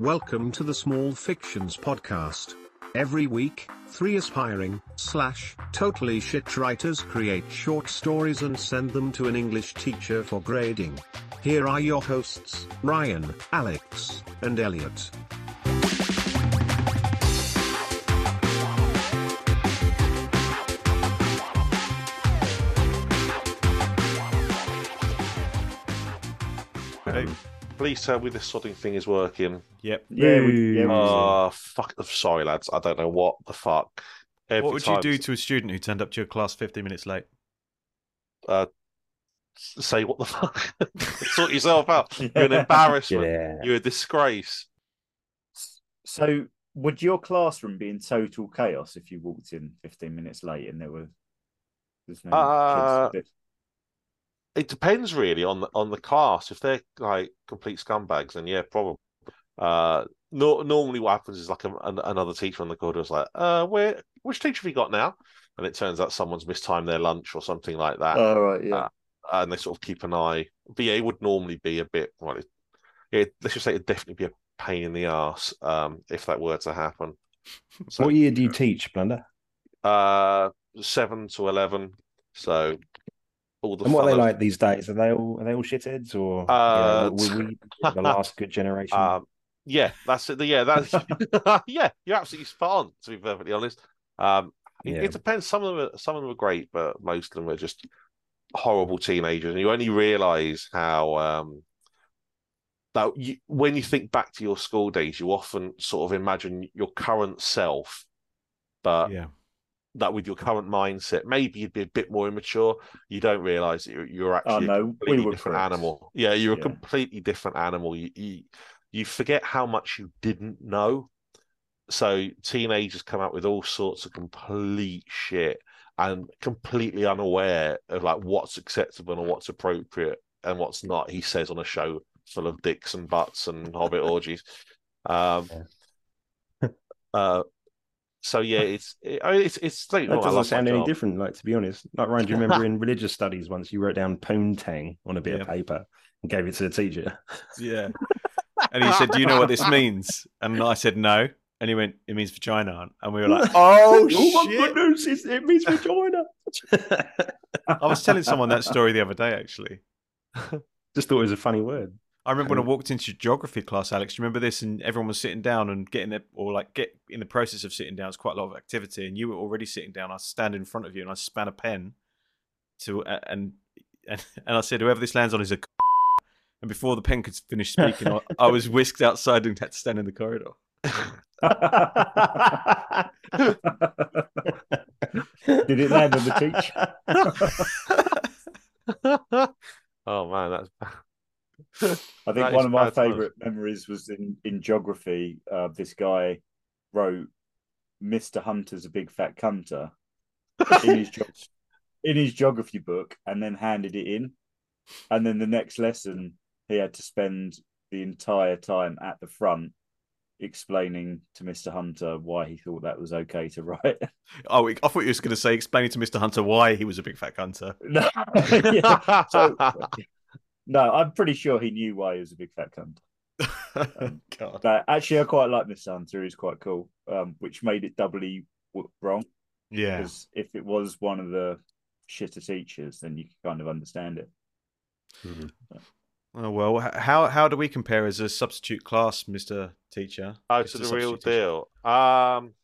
Welcome to the Small Fictions Podcast. Every week, three aspiring, slash, totally shit writers create short stories and send them to an English teacher for grading. Here are your hosts, Ryan, Alex, and Elliot. Please tell me this sodding thing is working. Yep. Yeah, we, yeah, we, Oh, fuck. Sorry, lads. I don't know what the fuck. Every what would time- you do to a student who turned up to your class 15 minutes late? Uh, say what the fuck? sort yourself out. You're an embarrassment. yeah. You're a disgrace. So, would your classroom be in total chaos if you walked in 15 minutes late and there were there's no Uh, kids? It depends really on the on the class. If they're like complete scumbags, then yeah, probably. Uh, no, normally what happens is like a, an, another teacher on the corridor is like, uh, where which teacher have you got now? And it turns out someone's mistimed their lunch or something like that. Oh, right, yeah. uh, and they sort of keep an eye. It would normally be a bit. Well, it, it, let's just say it'd definitely be a pain in the ass um, if that were to happen. So, What year do you teach, Blunder? uh, seven to eleven. So all the And what are they of- like these days? Are they all are they all shitheads or you Uh, know, were we the last good generation? Um, yeah, that's it. Yeah, that's yeah. You're absolutely spot on. To be perfectly honest, um, it, Yeah. it depends. Some of them, are, some of them are great, but most of them are just horrible teenagers, and you only realise how um, that you, when you think back to your school days, you often sort of imagine your current self, but yeah. That with your current mindset, maybe you'd be a bit more immature. You don't realise that you're, you're actually a Oh, no, we completely were different animal. Yeah, you're a completely different animal. You, you you forget how much you didn't know. So teenagers come out with all sorts of complete shit and completely unaware of like what's acceptable and what's appropriate and what's not. He says on a show full of dicks and butts and hobbit orgies. Um, uh, so yeah, it's it, it's it's like, that no, doesn't love sound any job. different. Like to be honest, like Ryan, do you remember in religious studies once you wrote down poontang on a bit Yeah. of paper and gave it to the teacher? Yeah. And he said, Do you know what this means? And I said, No. And he went, It means vagina. And we were like, Oh, oh my shit. goodness, it means vagina. I was telling someone that story the other day, actually. Just thought it was a funny word. I remember when I walked into geography class, Alex. Do you remember this? And everyone was sitting down and getting there, or like get in the process of sitting down. It's quite a lot of activity, and you were already sitting down. I stand in front of you and I span a pen to uh, and and, and I said, "Whoever this lands on is a." And before the pen could finish speaking, I, I was whisked outside and had to stand in the corridor. Did it land on the teacher? oh man, that's I think That one of my favourite memories was in, in geography. Uh, this guy wrote, Mr. Hunter's a big fat cunter in his, geog- in his geography book and then handed it in. And then the next lesson, he had to spend the entire time at the front explaining to Mr. Hunter why he thought that was okay to write. Oh, I thought you were going to say explaining to Mister Hunter why he was a big fat cunter. no, yeah. So- no, I'm pretty sure he knew why he was a big fat cunt. Um, God. But actually, I quite like Mr. Hunter. He's quite cool, um, which made it doubly wrong. Yeah. Because if it was one of the shitter teachers, then you can kind of understand it. Oh well, how how do we compare as a substitute class, Mister Teacher? oh, Mr. to the real deal. Um,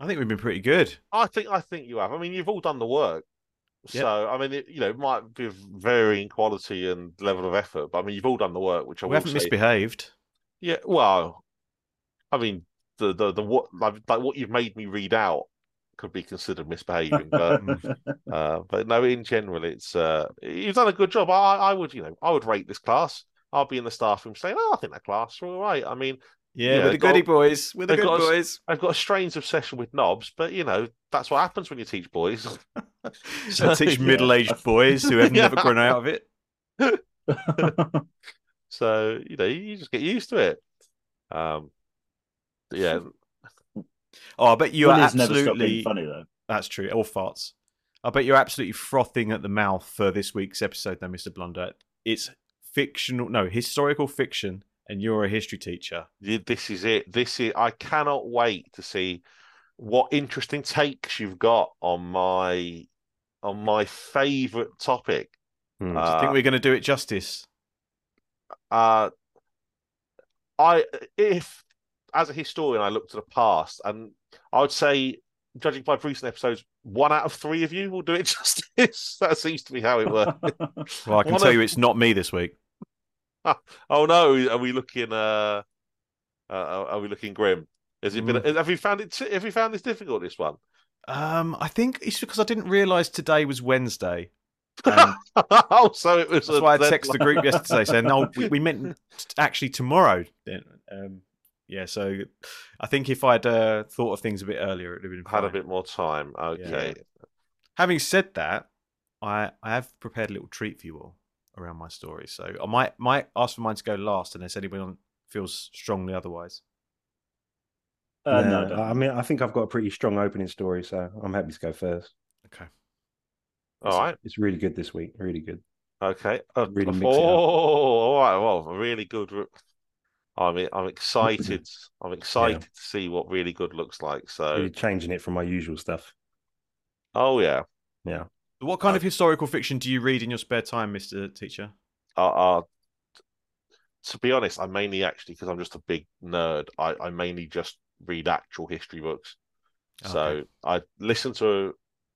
I think we've been pretty good. I think I think you have. I mean, you've all done the work. Yep. So I mean, it, you know, it might be varying quality and level of effort, but I mean, you've all done the work, which I we will haven't say. misbehaved. Yeah, well, I mean, the the the what like, like what you've made me read out could be considered misbehaving, but uh, but no, in general, it's uh, you've done a good job. I I would you know I would rate this class. I'll be in the staff room saying, oh, I think that class are all right. I mean, Yeah, Yeah, we're the got- goody boys. We're the they've good got boys. I've got a strange obsession with knobs, but you know that's what happens when you teach boys. I teach yeah. middle-aged boys who have Yeah. never grown out of it. So you know you just get used to it. Um, yeah, Oh, I bet you are Bullies never absolutely. being funny though. That's true. All farts. I bet you're absolutely frothing at the mouth for this week's episode, though, Mister Blunder. It's fictional, no, historical fiction and you're a history teacher. You- This is it. This is. I cannot wait to see what interesting takes you've got on my on my favorite topic. Hmm. Do you Uh, think we're going to do it justice? Uh, I if as a historian, I look to the past, and I would say, judging by recent episodes, one out of three of you will do it justice. that seems to be how it works. Well, I can one tell of- you it's not me this week. oh no, are we looking? Uh, uh, are we looking grim? Has it been? Have you found it? Have you found this difficult? This one? Um, I think it's because I didn't realise today was Wednesday. Oh, so it was. that's why I deadline. texted the group yesterday saying, "No, we, we meant t- actually tomorrow." Then, um, yeah. So I think if I'd uh, thought of things a bit earlier, it would have been Had a bit more time. Okay. Having said that, I I have prepared a little treat for you all around my story. So I might might ask for mine to go last, unless anyone feels strongly otherwise. Uh, no, No. I mean, I think I've got a pretty strong opening story, so I'm happy to go first. Okay. All right. It's really good this week. Really good. Okay. Uh, Really oh, mix it up. all right. Well, really good. I'm I'm excited. I'm excited to see what really good looks like. So, Really changing it from my usual stuff. oh yeah. Yeah. What kind of historical fiction do you read in your spare time, Mister Teacher? Uh, uh, to be honest, I mainly actually because I'm just a big nerd. I, I mainly just read actual history books. So I listen to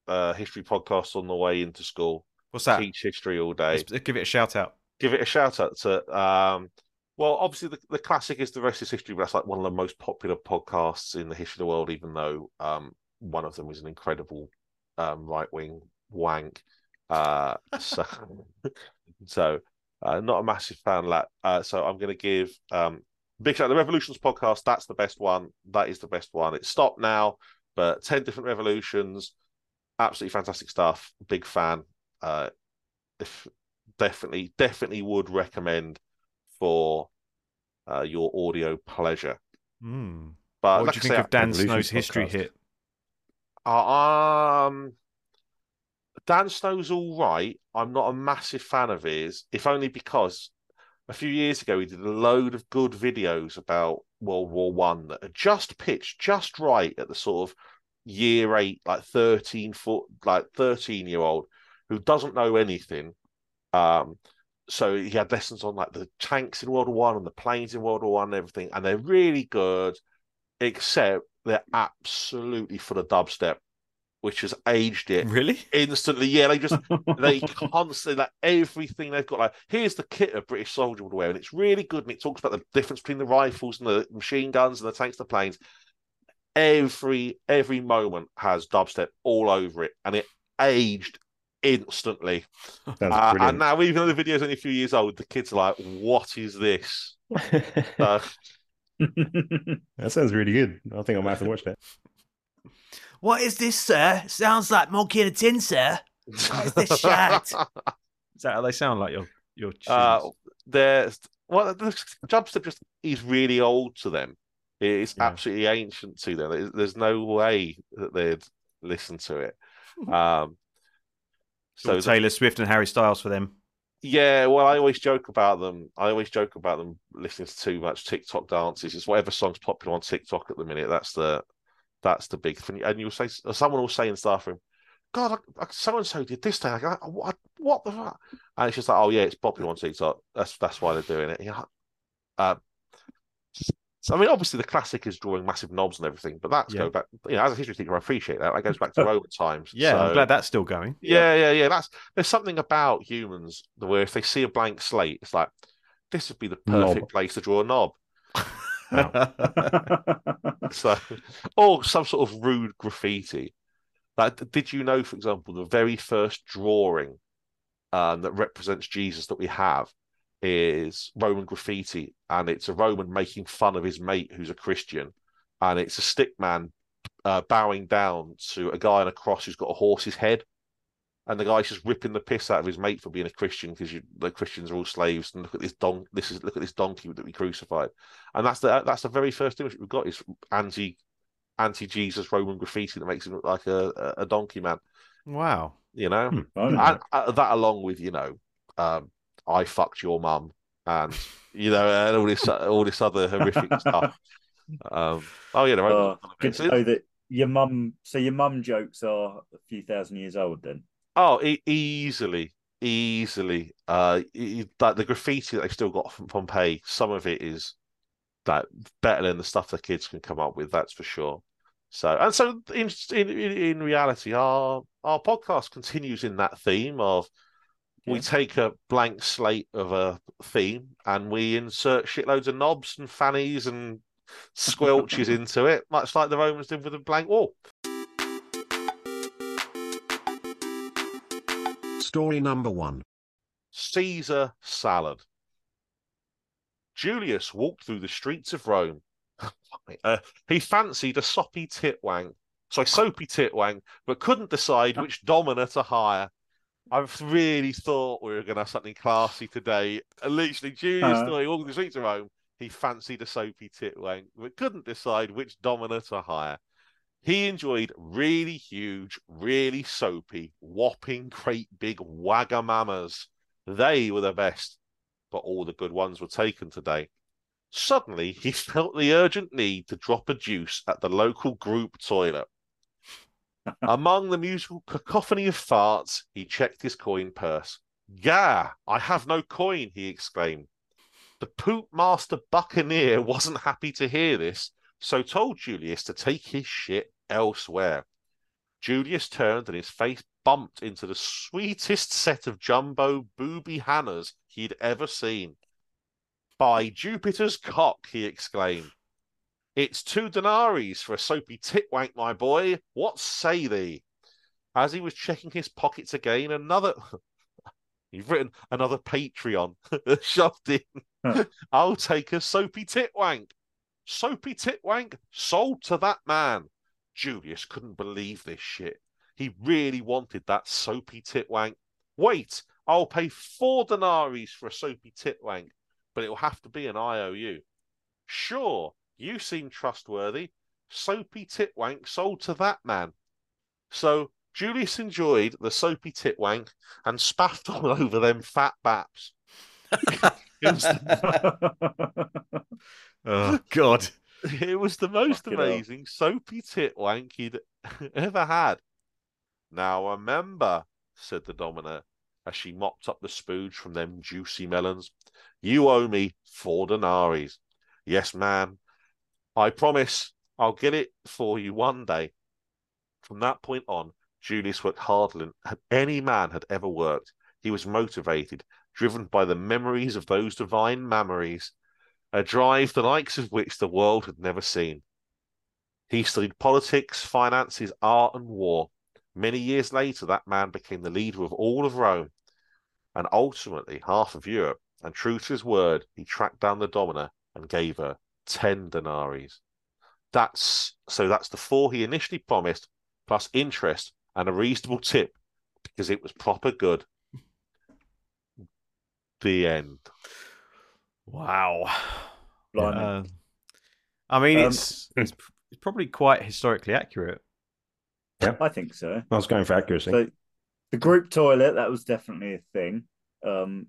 a history podcast on the way into school. What's that? Teach history all day. Let's give it a shout out. give it a shout out to um well obviously the, the classic is the rest is history but that's like one of the most popular podcasts in the history of the world even though um one of them is an incredible um right-wing wank uh so so uh, not a massive fan of that uh so i'm going to give um big shout the revolutions podcast that's the best one that is the best one it's stopped now but 10 different revolutions absolutely fantastic stuff big fan uh if definitely definitely would recommend for uh, your audio pleasure. Hmm. But what like do you think say, of Dan Snow's history hit? uh, um, Dan Snow's all right. I'm not a massive fan of his, if only because a few years ago he did a load of good videos about World War One that are just pitched just right at the sort of year eight, like 13 foot, like 13 year old who doesn't know anything. Um, so he had lessons on like the tanks in World War One and the planes in World War One and everything, and they're really good, except they're absolutely full of dubstep, which has aged it Really? instantly. Yeah, they just they constantly like everything they've got. Like here's the kit a British soldier would wear, and it's really good. And it talks about the difference between the rifles and the machine guns and the tanks, and the planes. Every every moment has dubstep all over it, and it aged instantly. Uh, and now, even though the video's only a few years old, the kids are like, "What is this?" Uh, that sounds really good. I think I might have to watch that. What is this, sir? Sounds like monkey in a tin, sir. What is this shite? Is that how they sound like your your Uh, students? there's well, the dubstep just is really old to them. It's Yeah. absolutely ancient to them. There's, there's no way that they'd listen to it. Um, so Sort of Taylor Swift and Harry Styles for them. yeah, well, I always joke about them. I always joke about them listening to too much TikTok dances. It's whatever song's popular on TikTok at the minute. That's the that's the big thing. And you'll say someone will say in staff room, "God, so and so did this thing." I go, "What? What the?" Fuck? And it's just like, "Oh yeah, it's popular on TikTok. That's that's why they're doing it." Yeah. Uh, so I mean, obviously the classic is drawing massive knobs and everything, but that's Yeah. go back. You know, as a history teacher, I appreciate that. That goes back to Roman times. Yeah, I'm glad that's still going. yeah, yeah, yeah. That's there's something about humans where if they see a blank slate, it's like this would be the perfect Knob. place to draw a knob. So, or some sort of rude graffiti. Like, did you know, for example, the very first drawing um, that represents Jesus that we have is Roman graffiti, and it's a Roman making fun of his mate who's a Christian, and it's a stick man uh, bowing down to a guy on a cross who's got a horse's head, and the guy's just ripping the piss out of his mate for being a Christian because the Christians are all slaves, and look at this don this is look at this donkey that we crucified, and that's the that's the very first image we've got is anti anti Jesus Roman graffiti that makes him look like a, a, a donkey man, wow. you know, Hmm. I don't know. and uh, that along with you know, um, I fucked your mum and you know, and all this all this other horrific stuff. Um, oh yeah, they're over- good to know that your mum. So your mum jokes are a few thousand years old. Then Oh, e- easily, easily. Uh, y- like the graffiti that they've still got from Pompeii, some of it is that better than the stuff the kids can come up with. That's for sure. So, and so in in in in reality, our our podcast continues in that theme of we take a blank slate of a theme and we insert shitloads of knobs and fannies and squelches into it, much like the Romans did with a blank wall. Story number one. Caesar salad. Julius walked through the streets of Rome. Uh, he fancied a soppy titwang, sorry, soapy titwang, but couldn't decide which domina to hire. I really thought we were going to have something classy today. And literally, Julius, Uh. he walked through the streets of Rome. He fancied a soapy titwang, but couldn't decide which domina to hire. He enjoyed really huge, really soapy, whopping, great big wagamamas. They were the best, but all the good ones were taken today. Suddenly, he felt the urgent need to drop a juice at the local group toilet. Among the musical cacophony of farts, he checked his coin purse. Gah, I have no coin, he exclaimed. The poop master buccaneer wasn't happy to hear this, so told Julius to take his shit elsewhere. Julius turned and his face bumped into the sweetest set of jumbo booby hannahs he'd ever seen. By Jupiter's cock, he exclaimed. It's two denaries for a soapy titwank, my boy. What say thee? As he was checking his pockets again, another. You've written another Patreon shoved in. Huh. I'll take a soapy titwank. Soapy titwank sold to that man. Julius couldn't believe this shit. He really wanted that soapy titwank. Wait, I'll pay four denaries for a soapy titwank, but it'll have to be an IOU. Sure, you seem trustworthy. Soapy titwank sold to that man. So Julius enjoyed the soapy titwank and spaffed all over them fat baps. Oh God. it was the most Fucking amazing soapy titwank he'd ever had. Now remember, said the domino as she mopped up the spooge from them juicy melons, you owe me four denaries. Yes, ma'am. I promise I'll get it for you one day. From that point on, Julius worked harder than any man had ever worked. He was motivated, driven by the memories of those divine memories, a drive the likes of which the world had never seen. He studied politics, finances, art, and war. Many years later, that man became the leader of all of Rome and ultimately half of Europe. And true to his word, he tracked down the domina and gave her 10 denaries. That's so that's the four he initially promised, plus interest and a reasonable tip because it was proper good. The end. Wow. Blimey. Uh, I mean, Um, it's, it's it's probably quite historically accurate. Yeah, I think so. I was going for accuracy. So the group toilet that was definitely a thing. Um,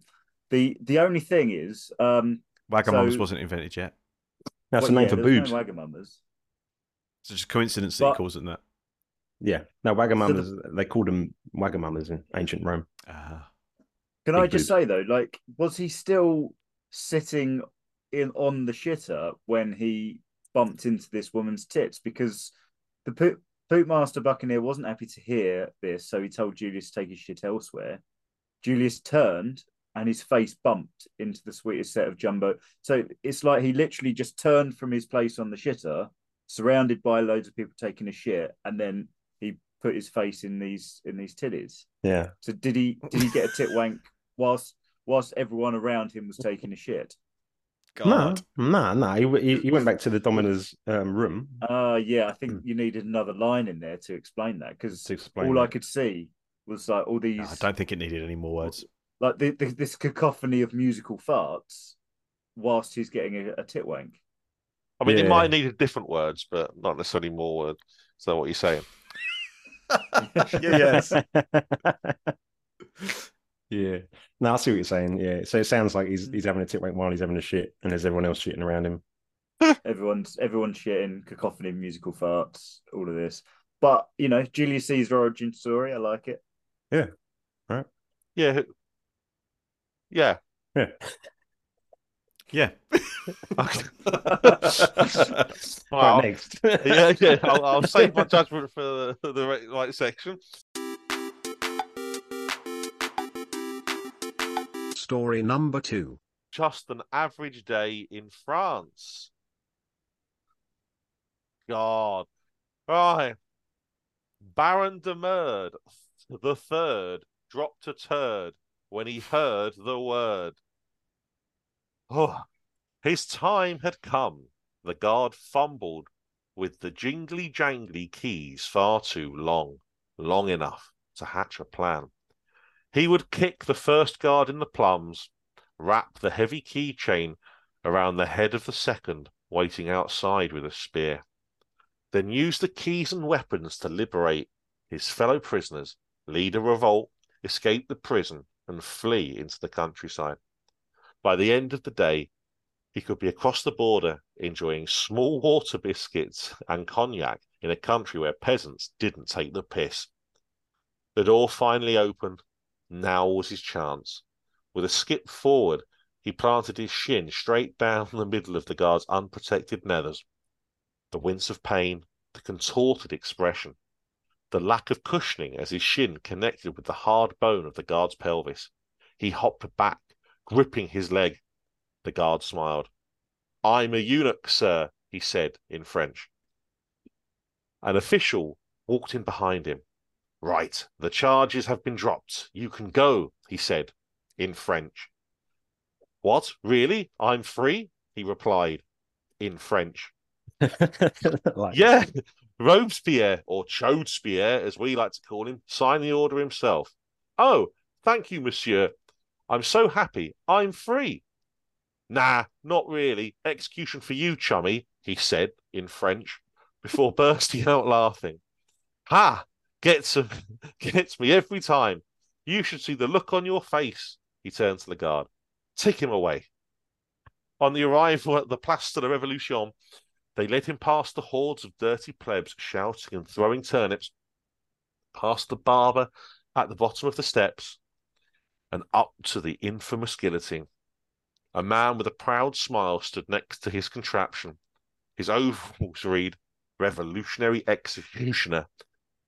the the only thing is, um, Wagamama's So- wasn't invented yet. That's well, the name yeah, for boobs. No Wagamamas. It's just a coincidence that he calls it that. yeah. No, Wagamamas, they called them Wagamamas in ancient Rome. Ah. Can I just boobs. say though, like, was he still sitting in on the shitter when he bumped into this woman's tits? Because the poop, poop master Buccaneer wasn't happy to hear this, so he told Julius to take his shit elsewhere. Julius turned and his face bumped into the sweetest set of jumbo. So it's like he literally just turned from his place on the shitter, surrounded by loads of people taking a shit, and then he put his face in these in these titties. Yeah. So did he did he get a tit wank whilst whilst everyone around him was taking a shit? God. No, no, no. He, he, he went back to the dominor's um, room Uh yeah, I think Hmm. you needed another line in there to explain that because to explain. all I could see was like all these No, I don't think it needed any more words. like the, the, this cacophony of musical farts whilst he's getting a, a tit wank. I mean, it might have needed different words, but not necessarily more words. Is that what you're saying? yes. Yeah. No, I see what you're saying. Yeah. So it sounds like he's he's having a tit wank while he's having a shit, and there's everyone else shitting around him. Everyone's everyone's shitting, cacophony, musical farts, all of this. But you know, Julius Caesar origin story. I like it. Yeah. Right. Yeah. Yeah. Yeah. Right, next. yeah, yeah. I'll, I'll save my judgment for the, the right, right section. Story number two. Just an average day in France. God. Right. Baron de Merd the third dropped a turd when he heard the word. Oh, his time had come. The guard fumbled with the jingly jangly keys far too long, long enough to hatch a plan. He would kick the first guard in the plums, wrap the heavy keychain around the head of the second, waiting outside with a spear, then use the keys and weapons to liberate his fellow prisoners, lead a revolt, escape the prison, and flee into the countryside. By the end of the day, he could be across the border enjoying small water biscuits and cognac in a country where peasants didn't take the piss. The door finally opened. Now was his chance. With a skip forward, he planted his shin straight down the middle of the guard's unprotected nethers. The wince of pain, the contorted expression, the lack of cushioning as his shin connected with the hard bone of the guard's pelvis. He hopped back, gripping his leg. The guard smiled. I'm a eunuch, sir, he said in French. An official walked in behind him. Right, the charges have been dropped. You can go, he said in French. What, really? I'm free? he replied in French. like, Yeah, Robespierre, or Chodespierre, as we like to call him, signed the order himself. Oh, thank you, monsieur. I'm so happy. I'm free. Nah, not really. Execution for you, chummy, he said in French, before bursting out laughing. Ha! Gets, gets me every time. You should see the look on your face, he turned to the guard. Take him away. On the arrival at the Place de la Revolution, they led him past the hordes of dirty plebs shouting and throwing turnips, past the barber at the bottom of the steps, and up to the infamous guillotine. A man with a proud smile stood next to his contraption. His overalls read Revolutionary Executioner,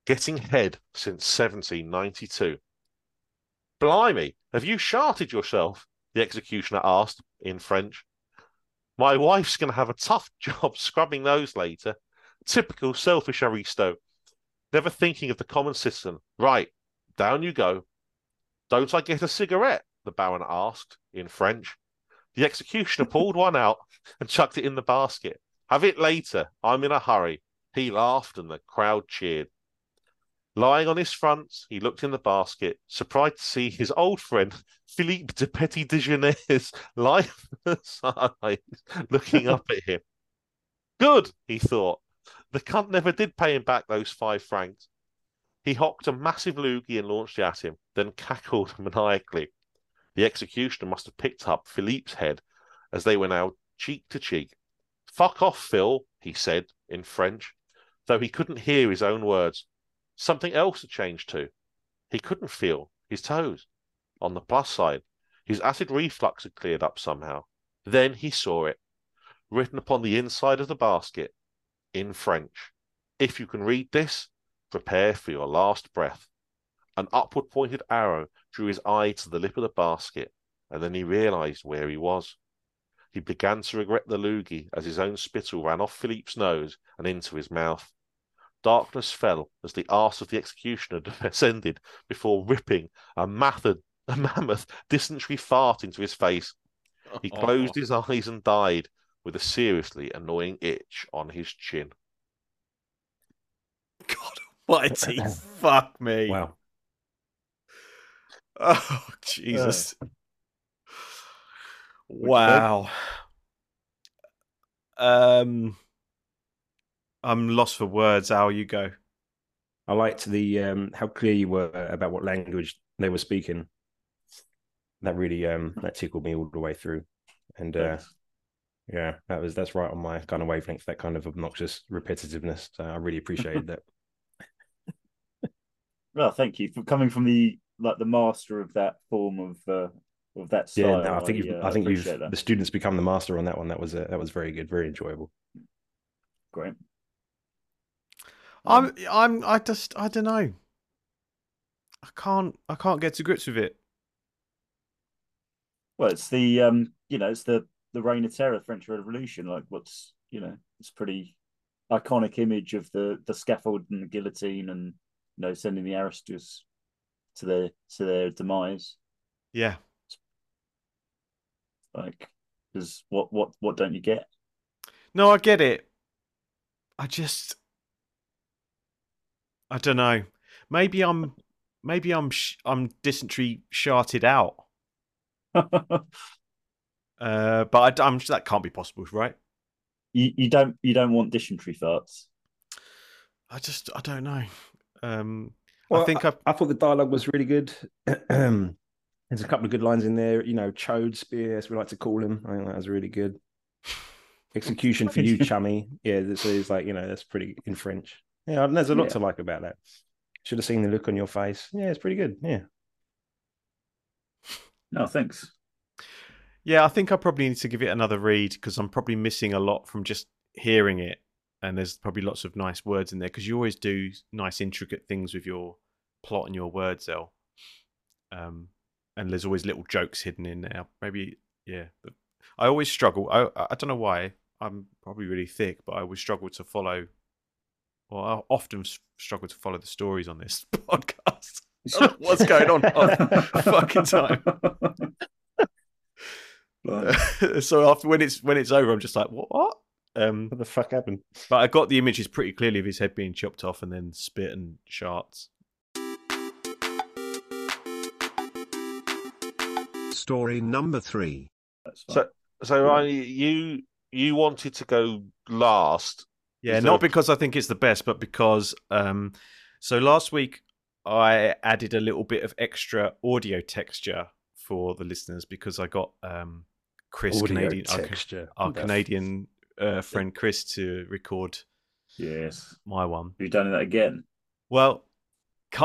getting head since 1792. Blimey, have you sharted yourself? The executioner asked in French. My wife's going to have a tough job scrubbing those later. Typical selfish aristo. Never thinking of the common citizen. Right, down you go. Don't I get a cigarette? The Baron asked in French. The executioner pulled one out and chucked it in the basket. Have it later. I'm in a hurry. He laughed and the crowd cheered. Lying on his front, he looked in the basket, surprised to see his old friend Philippe de Petit Dejeuner's lifeless eyes looking up at him. Good, he thought. The cunt never did pay him back those five francs. He hocked a massive loogie and launched it at him, then cackled maniacally. The executioner must have picked up Philippe's head as they were now cheek to cheek. Fuck off, Phil, he said in French, though he couldn't hear his own words. Something else had changed too. He couldn't feel his toes. On the plus side, his acid reflux had cleared up somehow. Then he saw it, written upon the inside of the basket, in French. If you can read this, prepare for your last breath. An upward pointed arrow drew his eye to the lip of the basket, and then he realized where he was. He began to regret the loogie as his own spittle ran off Philippe's nose and into his mouth. Darkness fell as the arse of the executioner descended before ripping a, mathod, a mammoth dysentery fart into his face. He closed his eyes and died with a seriously annoying itch on his chin. God almighty. Fuck me. Wow. Oh, Jesus. wow. Um, I'm lost for words. Al, you go. I liked the um, how clear you were about what language they were speaking. that really um that tickled me all the way through, and uh, Thanks. yeah, that was that's right on my kind of wavelength. That kind of obnoxious repetitiveness. So I really appreciated that. Well, thank you for coming from the like the master of that form of uh, of that style. Yeah, no, I think you've, uh, I think you've that. the students become the master on that one. That was uh, that was very good, very enjoyable. Great. I'm I'm I just I don't know. I can't I can't get to grips with it. Well, it's the um, you know, it's the the reign of terror, French Revolution. Like, what's you know, it's pretty iconic image of the the scaffold and the guillotine, and you know, sending the aristos to their to their demise. Yeah. Like, because what what what don't you get? No, I get it. I just I don't know. Maybe I'm maybe I'm sh- I'm dysentery sharted out. Uh, but I, am that can't be possible, right? you you don't you don't want dysentery farts. I just I don't know. Um, Well, I think I, I thought the dialogue was really good. There's a couple of good lines in there. You know, Chodespierre, as we like to call him. I think that was really good. Execution for you, chummy. Yeah, this is like you know that's pretty in French. Yeah, and there's a lot Yeah. to like about that. Should have seen the look on your face. Yeah, it's pretty good. Yeah. No, thanks. yeah, I think I probably need to give it another read because I'm probably missing a lot from just hearing it. And there's probably lots of nice words in there because you always do nice, intricate things with your plot and your words, El. Um, and there's always little jokes hidden in there. Maybe, yeah. I always struggle. I I don't know why. I'm probably really thick, but I always struggle to follow. Well, I often struggle to follow the stories on this podcast. I don't know What's going on half the fucking time? Blimey. so after when it's when it's over, I'm just like, what? what? Um, What the fuck happened? but I got the images pretty clearly of his head being chopped off and then spit and sharts. Story number three. That's fine. So, so Ryan, you you wanted to go last. Yeah, Is not a- because I think it's the best, but because um, so last week I added a little bit of extra audio texture for the listeners because I got um, Chris Audio Canadian our, texture. our The Canadian uh, friend Chris to record yes, my one. You've you done that again? Well,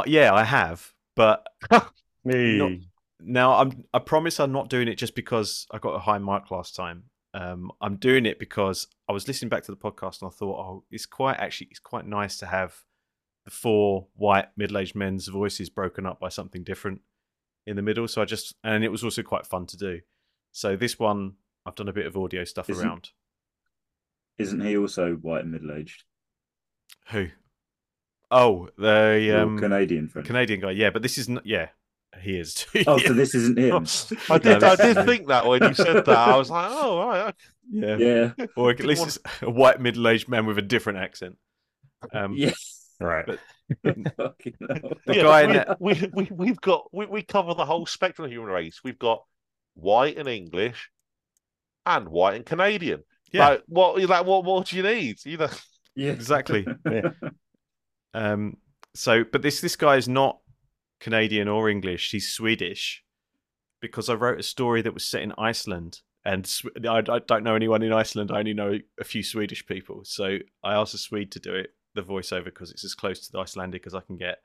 yeah, I have, but Me. Not- now I'm I promise I'm not doing it just because I got a high mark last time. Um, I'm doing it because I was listening back to the podcast and I thought, oh, it's quite actually it's quite nice to have the four white middle-aged men's voices broken up by something different in the middle. So I just and it was also quite fun to do. So this one I've done a bit of audio stuff Isn't- around. Isn't he also white and middle aged? Who? Oh, the um, Canadian friend. Canadian guy. Yeah, but this is not. Yeah, he is too. Oh, yeah. so this isn't him. I did. I did think that when you said that. I was like, oh right. yeah. yeah. or at least it's a white middle-aged man with a different accent. Um, Yes. Right. but- The Yeah, guy but in we, we, we we've got we, we cover the whole spectrum of human race. We've got white and English, and white and Canadian. Yeah. Like what? Like what more do you need? You know. Yeah. exactly. Yeah. Um, so, but this this guy is not Canadian or English. She's Swedish because I wrote a story that was set in Iceland, and I, don't know anyone in Iceland. I only know a few Swedish people. So I asked a Swede to do it, the voiceover, because it's as close to the Icelandic as I can get.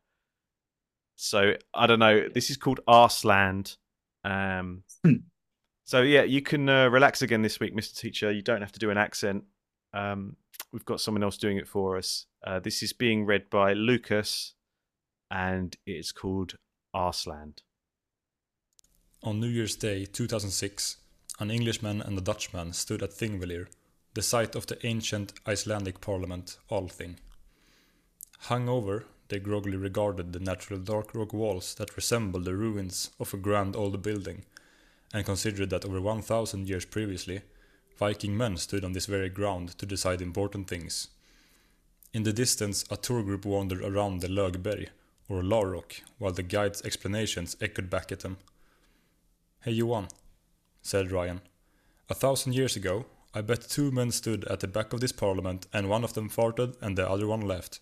So I don't know. This is called Arsland. Um, so yeah, you can uh, relax again this week, Mr. Teacher. You don't have to do an accent. Um, we've got someone else doing it for us. Uh, this is being read by Lucas, and it's called Arsland. On New Year's Day 2006, an Englishman and a Dutchman stood at Thingvellir, the site of the ancient Icelandic parliament, Althing. Hungover, they groggily regarded the natural dark rock walls that resembled the ruins of a grand old building, and considered that over 1000 years previously, Viking men stood on this very ground to decide important things. In the distance, a tour group wandered around the Lögberg, or Law Rock, while the guide's explanations echoed back at them. Hey Johan, said Ryan. A thousand years ago, I bet two men stood at the back of this parliament and one of them farted and the other one left.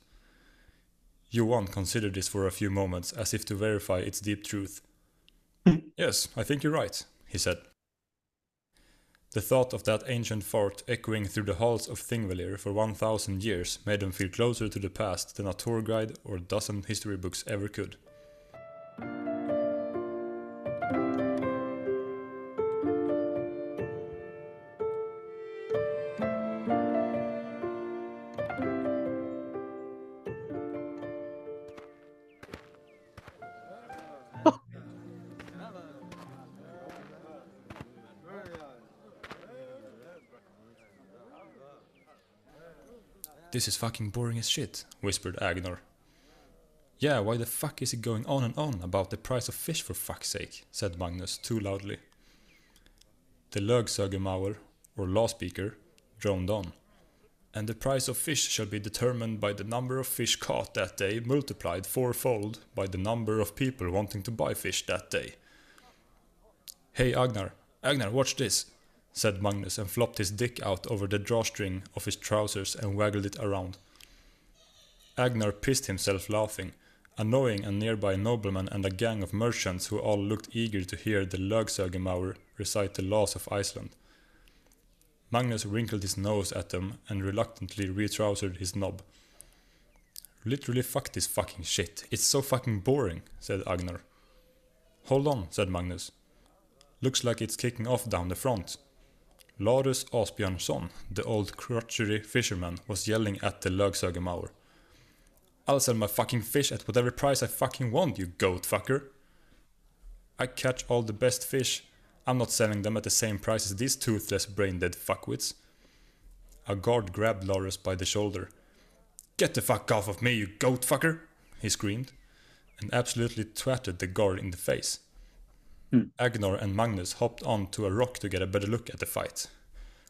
Johan considered this for a few moments as if to verify its deep truth. Yes, I think you're right, he said. The thought of that ancient fort echoing through the halls of Thingvellir for 1,000 years made them feel closer to the past than a tour guide or a dozen history books ever could. This is fucking boring as shit, whispered Agnar. Yeah, why the fuck is he going on and on about the price of fish for fuck's sake? said Magnus too loudly. The Lögsögumaður, or law speaker, droned on. And the price of fish shall be determined by the number of fish caught that day multiplied fourfold by the number of people wanting to buy fish that day. Hey Agnar, Agnar, watch this, said Magnus and flopped his dick out over the drawstring of his trousers and waggled it around. Agnar pissed himself laughing, annoying a nearby nobleman and a gang of merchants who all looked eager to hear the Lögsögumaður recite the laws of Iceland. Magnus wrinkled his nose at them and reluctantly retrousered his knob. Literally fuck this fucking shit. It's so fucking boring, said Agnar. Hold on, said Magnus. Looks like it's kicking off down the front. Larus Asbjörnsson, the old crotchery fisherman, was yelling at the Lögsögumaður. I'll sell my fucking fish at whatever price I fucking want, you goat fucker. I catch all the best fish. I'm not selling them at the same price as these toothless, brain-dead fuckwits. A guard grabbed Larus by the shoulder. Get the fuck off of me, you goat fucker! he screamed, and absolutely twatted the guard in the face. Mm. Agnar and Magnus hopped on to a rock to get a better look at the fight.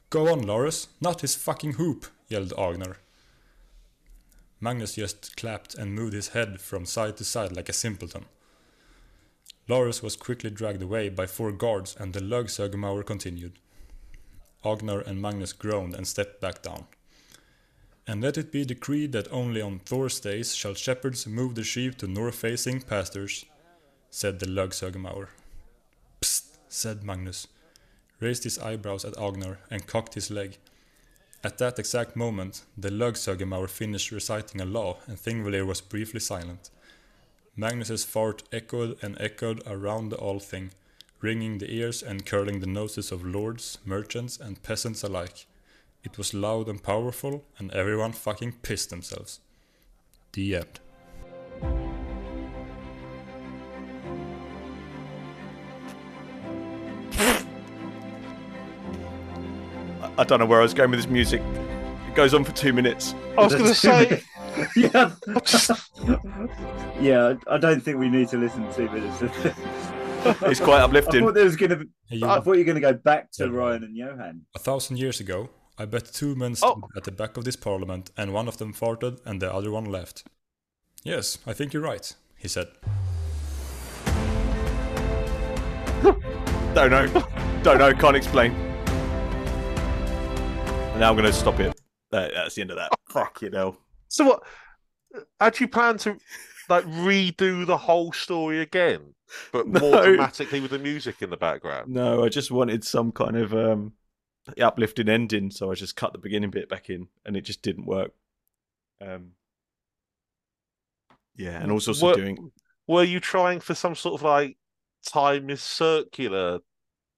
Go on, Larus, not his fucking hoop, yelled Agnar. Magnus just clapped and moved his head from side to side like a simpleton. Larus was quickly dragged away by four guards and the Lögsögumaður continued. Agnar and Magnus groaned and stepped back down. And let it be decreed that only on Thursdays shall shepherds move the sheep to north-facing pastures, said the. Psst, said Magnus, raised his eyebrows at Agnar and cocked his leg. At that exact moment, the Lögsögumaður finished reciting a law and Thingvellir was briefly silent. Magnus's fart echoed and echoed around the Althing, ringing the ears and curling the noses of lords, merchants, and peasants alike. It was loud and powerful, and everyone fucking pissed themselves. The end. I don't know where I was going with this music. It goes on for two minutes. I was going to say, yeah. yeah, I don't think we need to listen to two minutes. It's quite uplifting. I uplifting. thought there was going to. Be, Hey, you- I thought you were going to go back to Yeah. Ryan and Johan. A thousand years ago, I bet two men oh. stood Oh. at the back of this parliament, and one of them farted and the other one left. Yes, I think you're right, he said. Don't know. Don't know. Can't explain. And now I'm going to stop it. Uh, that's the end of that. Fuck you know. so what? Had you planned to like redo the whole story again, but more dramatically with the music in the background? No, I just wanted some kind of um, uplifting ending, so I just cut the beginning bit back in, and it just didn't work. Um, yeah, and also Were- doing Were you trying for some sort of like time is circular?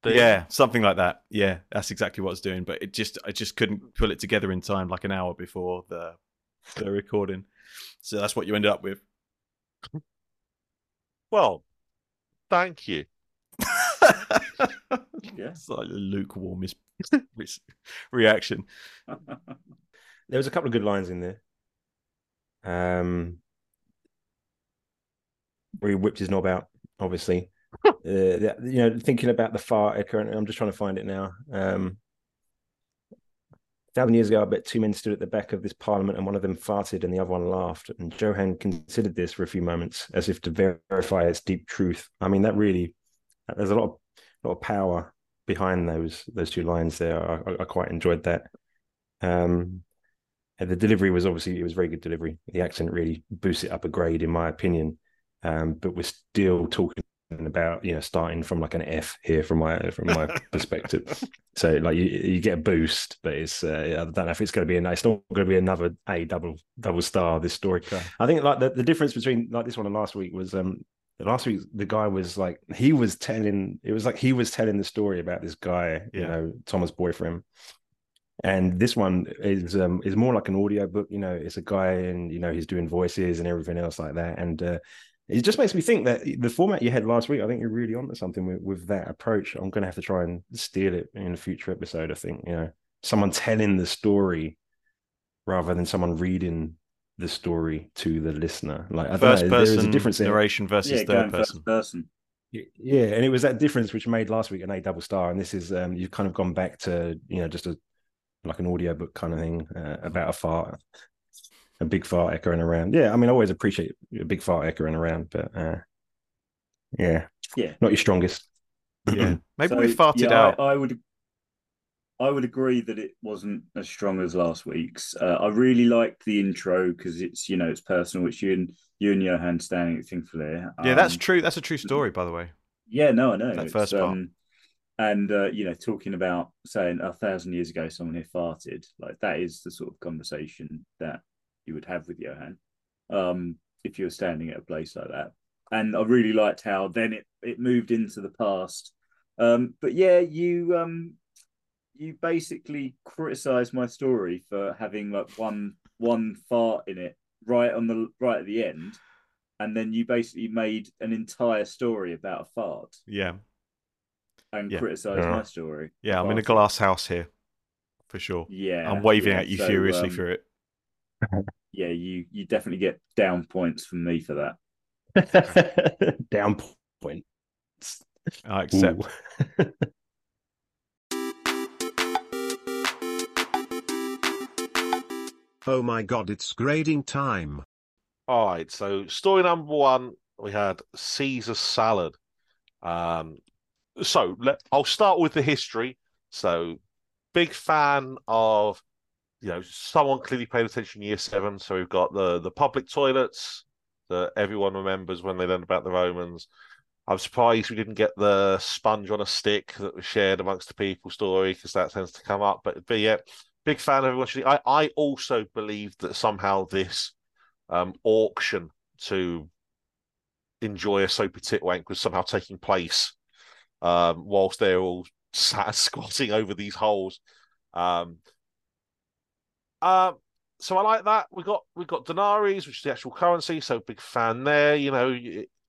Thing? yeah something like that. Yeah, that's exactly what I was doing, but it just I just couldn't pull it together in time, like an hour before the the recording. So that's what you ended up with. Well, thank you. Yeah. It's like the lukewarmest reaction. There was a couple of good lines in there. Um, where he whipped his knob out, obviously. Uh, you know, thinking about the fart and I'm just trying to find it now. Um, a thousand years ago, I bet two men stood at the back of this parliament, and one of them farted, and the other one laughed. And Johan considered this for a few moments, as if to verify its deep truth. I mean, that really, there's a lot of, lot of power behind those those two lines there. I, I, I quite enjoyed that. Um, the delivery was obviously it was very good delivery. The accent really boosts it up a grade, in my opinion. Um, but we're still talking about you know starting from like an F here from my from my perspective. So like you, you get a boost, but it's uh, I don't know if it's going to be a it's not going to be another A double double star. This story, Okay. I think like the, the difference between like this one and last week was um last week the guy was like he was telling it was like he was telling the story about this guy you know Thomas boyfriend. And this one is um is more like an audio book, you know. It's a guy and you know he's doing voices and everything else like that. And uh, it just makes me think that the format you had last week, I think you're really onto something with, with that approach. I'm going to have to try and steal it in a future episode. I think you know, someone telling the story rather than someone reading the story to the listener. Like I don't First know, there is a difference there. narration versus yeah, third person. first person. Yeah, and it was that difference which made last week an A double star, and this is um you've kind of gone back to you know just a like an audiobook kind of thing uh, about a fart, a big fart echoing around. Yeah, I mean I always appreciate a big fart echoing around, but uh yeah, Yeah. not your strongest. Yeah, maybe So, we farted yeah, out. I, I would, I would agree that it wasn't as strong as last week's. Uh, I really liked the intro because it's you know it's personal. It's you and you and Johan standing at Thingvellir. yeah, that's Um, true. That's a true story, by the way. Yeah, no, I know. That It's, first part. um, and uh, you know, talking about saying a thousand years ago someone here farted, like that is the sort of conversation that you would have with Johan, um, if you were standing at a place like that. And I really liked how then it it moved into the past. Um, but yeah, you um, you basically criticized my story for having like one one fart in it right on the right at the end and then you basically made an entire story about a fart Yeah, and Yeah. criticized Yeah. my story. yeah. I'm in a glass house here, for sure. Yeah, I'm waving yeah. at you So, furiously um, for it. Yeah, you you definitely get down points from me for that. Down point. I accept. Oh my god, it's grading time. All right, so story number one, we had Caesar salad. Um, so let, I'll start with the history. So, big fan of, you know, someone clearly paid attention in year seven. So we've got the the public toilets that everyone remembers when they learned about the Romans. I'm surprised we didn't get the sponge on a stick that was shared amongst the people story because that tends to come up. But, but yeah, big fan of everyone. I I also believe that somehow this um, auction to enjoy a soapy titwank was somehow taking place um, whilst they're all sat squatting over these holes. Um, uh, so I like that. We got we got denaries, which is the actual currency. So big fan there. You know,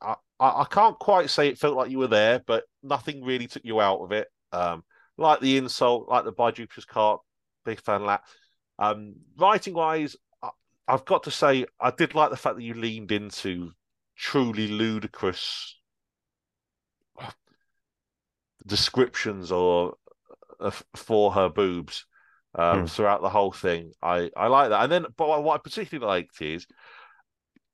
I, I I can't quite say it felt like you were there, but nothing really took you out of it. Um, like the insult, like the by Jupiter's cart. Big fan of that. Um, writing wise, I've got to say, I did like the fact that you leaned into truly ludicrous descriptions or uh, for her boobs um, Hmm. throughout the whole thing. I I like that, and then but what I particularly liked is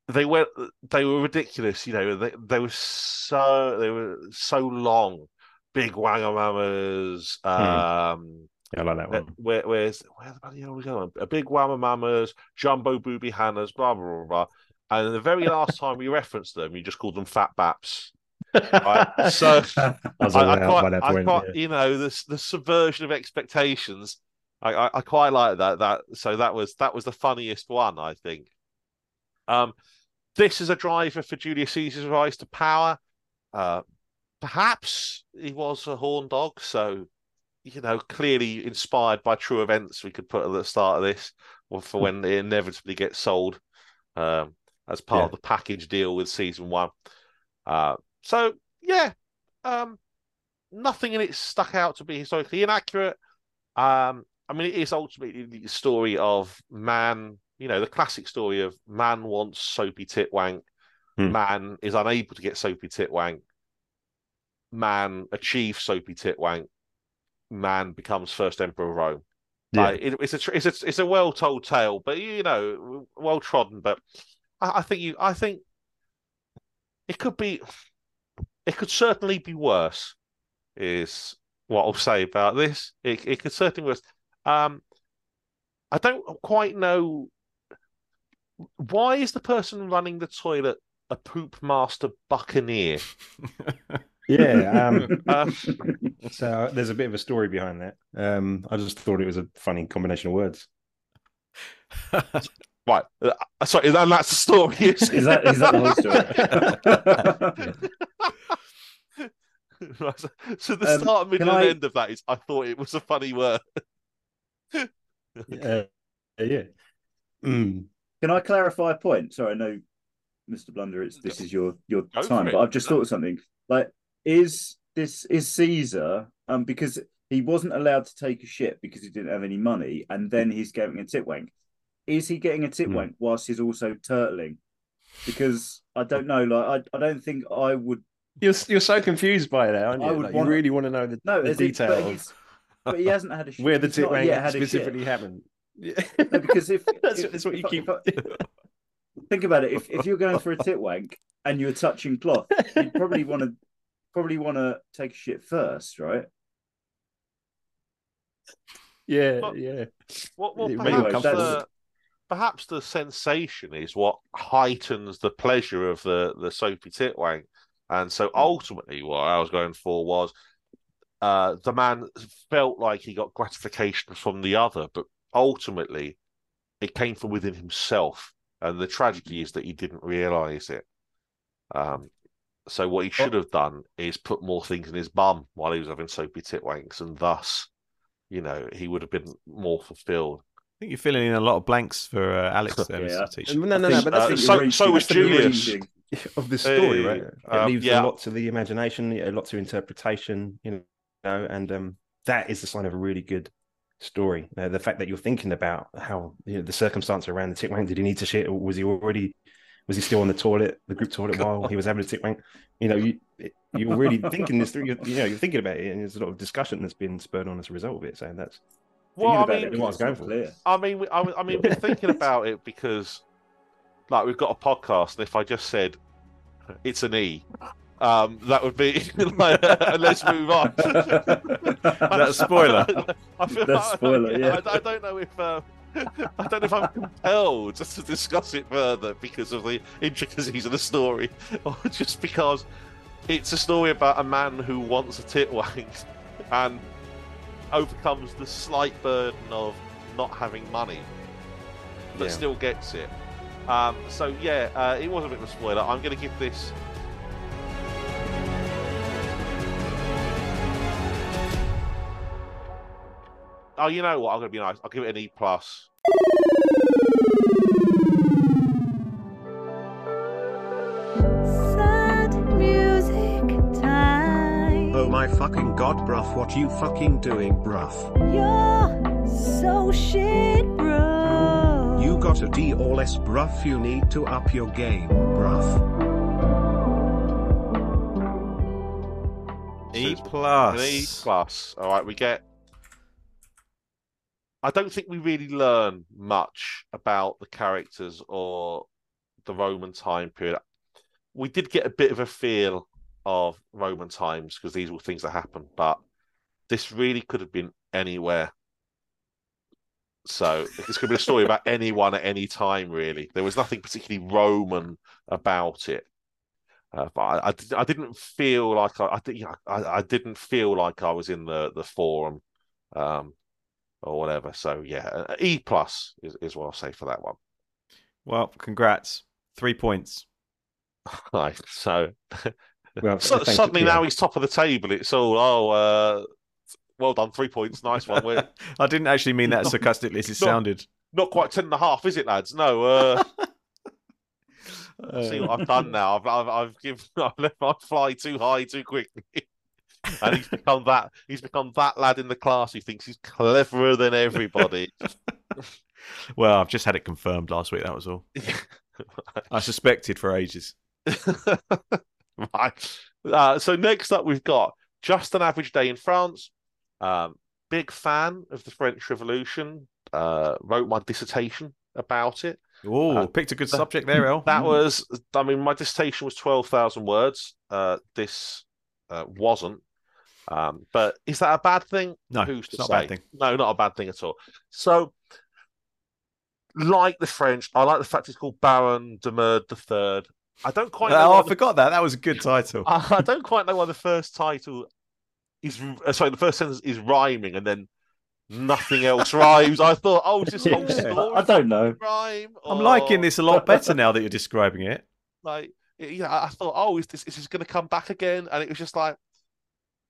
they went they were ridiculous. You know, they they were so they were so long, big wangamamas. Um, Yeah, I like that one. where, where's where the bloody hell are we going? A big whammer mamas, jumbo booby hannahs, blah blah blah blah. And the very last time we referenced them, you just called them fat baps. Right, so- I I, I quite, I quite, you know, the the subversion of expectations. I, I, I quite like that. That so that was that was the funniest one, I think. Um, this is a driver for Julius Caesar's rise to power. Uh, perhaps he was a horn dog, so you know, clearly inspired by true events. We could put at the start of this, for when it inevitably gets sold, um, as part Yeah. of the package deal with season one. Uh, so yeah, um, nothing in it stuck out to be historically inaccurate. Um, I mean, it is ultimately the story of man, you know, the classic story of man wants soapy titwank, Hmm. man is unable to get soapy titwank, man achieves soapy titwank, man becomes first emperor of Rome. Yeah. Like, it, it's a it's a it's a well told tale, but you know, well trodden. But I, I think you, I think it could be, it could certainly be worse. Is what I'll say about this. It it could certainly be worse. Um, I don't quite know why is the person running the toilet a poop master buccaneer. Yeah. Um, Uh, so uh, there's a bit of a story behind that. Um, I just thought it was a funny combination of words. right. Uh, sorry, and that's the story. Is, that is that the story? Right, so, so the Um, start, middle, can and end of that is I thought it was a funny word. Uh, yeah. Mm. Can I clarify a point? Sorry, I know, Mr. Blunder, it's this is your your Go time, but I've just thought of something. Like, is this is Caesar? Um, because he wasn't allowed to take a ship because he didn't have any money, and then he's getting a titwank. Is he getting a titwank whilst he's also turtling? Because I don't know. Like, I, I don't think I would. You're you're so confused by that, aren't you? I would Like, want- You really want to know the, No, the is it- detail but, of he's, but he hasn't had a shit. where the tit yet wank had specifically happened. Yeah. No, because if that's, if- that's what you if I- keep. if think about it. If if you're going for a tit wank and you're touching cloth, you'd probably want to probably want to take a shit first, right? yeah, But- yeah. What, what It really perhaps, comes the, perhaps the sensation is what heightens the pleasure of the, the soapy titwang. And so hmm. ultimately, what I was going for was uh, the man felt like he got gratification from the other, but ultimately it came from within himself. And the tragedy is that he didn't realize it. Um, so what he should have done is put more things in his bum while he was having soapy titwanks, and thus, you know, he would have been more fulfilled. I think you're filling in a lot of blanks for uh, Alex there, Yeah. Mr. Teacher. No, no, no. think- But uh, that's so- the, so was that's the beauty Julius. of the story, Hey, right? It um, leaves yeah. a lot to the imagination, a lot to interpretation, you know, and um, that is the sign of a really good story. Uh, the fact that you're thinking about how you know the circumstance around the tick wank. Did he need to shit, or was he already? Was he still on the toilet, the group toilet, while he was having a tick wank? You know, you you're really thinking this through. You're, you know, you're thinking about it, and there's a lot of discussion that's been spurred on as a result of it. So that's Well, I mean, it, what I was going for. I mean, I, I mean, we're thinking about it because, like, we've got a podcast, and if I just said it's an E, um, that would be like, let's move on. that a spoiler? I feel That's like- spoiler, yeah. I, I don't know if. Um, I don't know if I'm compelled just to discuss it further because of the intricacies of the story, or just because it's a story about a man who wants a tit wank and overcomes the slight burden of not having money, but Yeah. still gets it. Um, so yeah, uh, it was a bit of a spoiler. I'm going to give this. Oh, you know what? I'm going to be nice. I'll give it an E plus. Sad music time. Oh my fucking god, bruv, what you fucking doing, bruv? You're so shit, bro. You got a D or less, bruv, you need to up your game, bruv. E plus. An E plus. All right, we get. I don't think we really learn much about the characters or the Roman time period. We did get a bit of a feel of Roman times because these were things that happened, but this really could have been anywhere. So this could be a story about anyone at any time, really. There was nothing particularly Roman about it. Uh, but I, I, I didn't feel like I, I, I, I, didn't feel like I was in the the forum, um, or whatever. So yeah, uh, E plus is, is what I'll say for that one. Well, congrats. Three points. Right. So, well. so thank you, suddenly yeah. now he's top of the table. It's all oh, uh, well done, three points, nice one. We're I didn't actually mean that as sarcastically as it No. sounded. not quite ten and a half, is it, lads? No. Uh, Uh, see what I've done now. I've I've, I've given I've let my fly too high too quickly. And he's become that he's become that lad in the class who thinks he's cleverer than everybody. well, I've just had it confirmed last week. That was all. I suspected for ages. right. Uh, so next up, we've got just an average day in France. Um, big fan of the French Revolution. Uh, wrote my dissertation about it. Oh, Uh, picked a good subject there, El. That was, I mean, my dissertation was twelve thousand words. Uh, this uh, wasn't. Um, but is that a bad thing? No, Who's it's to not a bad say? thing. No, not a bad thing at all. So, like the French, I like the fact it's called Baron de Merd the Third. I don't quite know. Oh, why I the- forgot that. That was a good title. I don't quite know why the first title is uh, sorry, the first sentence is rhyming and then nothing else rhymes. I thought, oh, is this whole Yeah. story I don't know. rhyme? I'm liking this a lot better now that you're describing it. Like, yeah, I I thought, oh, is this is this going to come back again? And it was just like,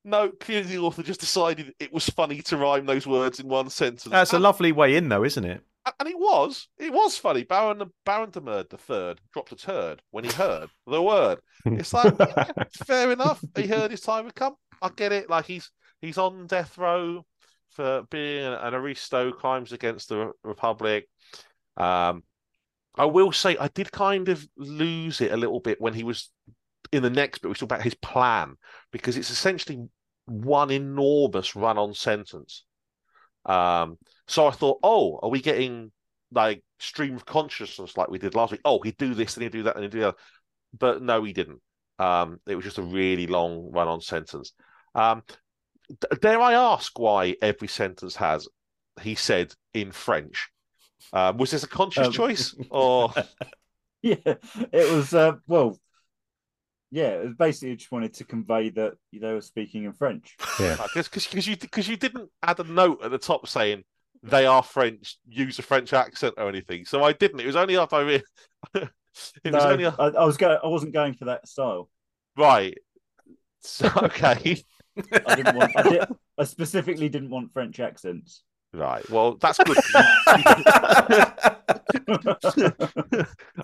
no. Clearly, the author just decided it was funny to rhyme those words in one sentence. That's a lovely way in, though, isn't it? and it was, it was funny. Baron Baron de Merd the third dropped a turd when he heard the word. It's like, yeah, fair enough. He heard his time would come. I get it. Like he's he's on death row for being an, an aristo, crimes against the Republic. Um, I will say I did kind of lose it a little bit when he was in the next bit. We talk about his plan because it's essentially one enormous run-on sentence. Um, so I thought, oh, are we getting like stream of consciousness like we did last week? Oh, he'd do this and he'd do that and he'd do that. But no, he didn't. Um, it was just a really long run-on sentence. Um, dare I ask why every sentence has he said in French? Uh, was this a conscious Um, choice or Yeah, it was. Uh, well, yeah, it was basically just wanted to convey that they were speaking in French. Yeah. because you because you didn't add a note at the top saying they are French, use a French accent or anything. So I didn't. It was only after I re- it no, was only I, I was going. I wasn't going for that style. right. So, okay, I didn't want. I, did, I specifically didn't want French accents. right. Well, that's good.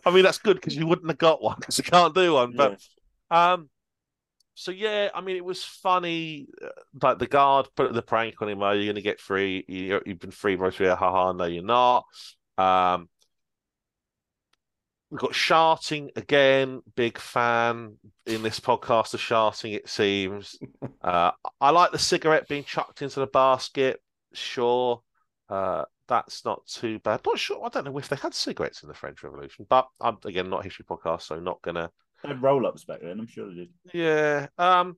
I mean, that's good because you wouldn't have got one because you can't do one. But Um, so yeah, I mean, it was funny. uh, Like the guard put the prank on him. Oh, you're gonna get free. You, you've been free most of Haha, no, you're not. Um, we've got sharting again. Big fan in this podcast of sharting. It seems. uh, I like the cigarette being chucked into the basket. Sure. Uh, that's not too bad. Not sure. I don't know if they had cigarettes in the French Revolution, but I'm again not a history podcast, so not gonna had roll ups back then. I'm sure they did. yeah. Um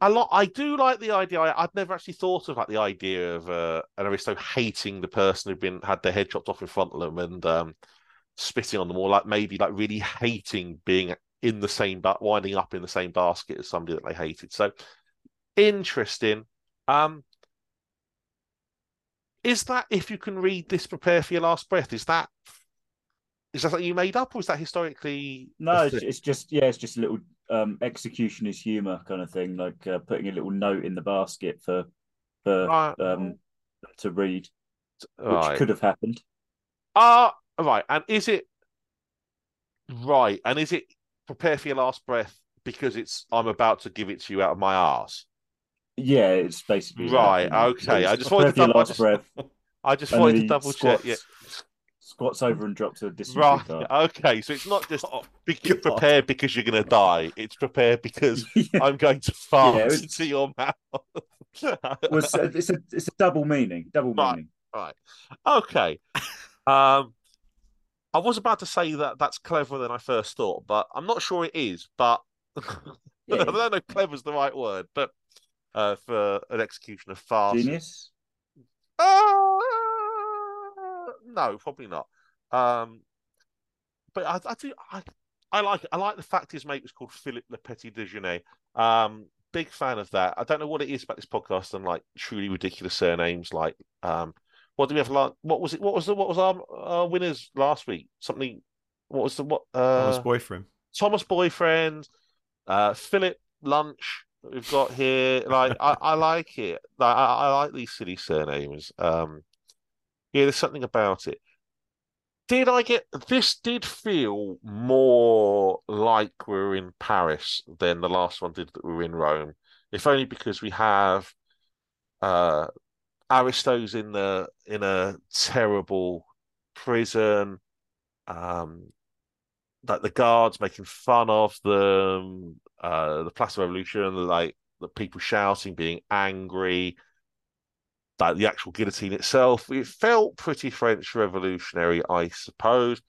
a lot I do like the idea. I, I'd never actually thought of like the idea of uh, an aristo hating the person who'd been had their head chopped off in front of them and um spitting on them or like maybe like really hating being in the same but winding up in the same basket as somebody that they hated. So interesting. Um is that if you can read this prepare for your last breath, is that is that something you made up or is that historically No, it's, it's just yeah, it's just a little um, humor kind of thing, like uh, putting a little note in the basket for for Right. um, to read, which Right. could have happened. Ah, right. And is it right? And is it prepare for your last breath because it's I'm about to give it to you out of my arse? Yeah, it's basically Right, know. okay, I just wanted to prepare for your double- I just- breath. I just wanted to double check. Yeah. Squats- over and drops a dysentery Right. card. Okay. So it's not just Oh, be God. prepared because you're going to die. It's prepared because Yeah, I'm going to fart it's- into your mouth. well, it's, a, it's a it's a double meaning. Double Right. meaning. Right. Okay. Um, I was about to say that that's cleverer than I first thought, but I'm not sure it is. But Yeah. I don't know clever's the right word, but uh, for an execution of farce. Genius. Uh, no, probably not. Um, but I, I do. I, I like. it. I like the fact his mate was called Philip Le Petit Déjeuner. Um, big fan of that. I don't know what it is about this podcast and like truly ridiculous surnames. Like, um, what do we have? What was it? What was the? What was our, our winners last week? Something. What was the what? Uh, Thomas boyfriend. Thomas boyfriend, uh, Philip lunch we've got here. Like I, I like it. Like I, I like these silly surnames. Um, yeah, there's something about it. Did I get this? Did feel more like we're in Paris than the last one did that we were in Rome. If only because we have uh Aristos in the in a terrible prison. Um, like the guards making fun of them, uh, the Place Revolution, like the people shouting, being angry, like the actual guillotine itself. It felt pretty French revolutionary, I suppose.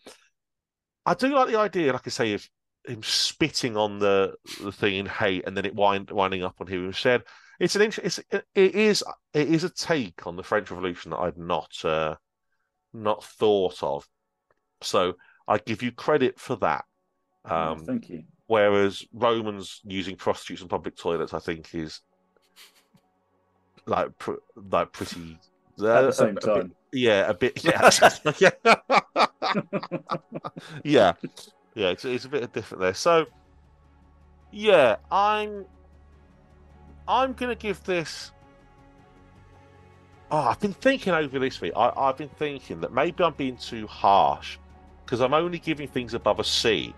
I do like the idea, like I say, of him spitting on the the thing in hate and then it wind, winding up on him. said. It's an int- it's it is it is a take on the French Revolution that I'd not uh, not thought of. So I give you credit for that. Oh, Um, thank you. whereas Romans using prostitutes and public toilets, I think, is like pr- like pretty. At uh, the a- same a bit- time. yeah, a bit. Yeah, yeah, yeah, yeah. It's, it's a bit different there. So, yeah, I'm. I'm gonna give this. Oh, I've been thinking over this week. I, I've been thinking that maybe I'm being too harsh because I'm only giving things above a C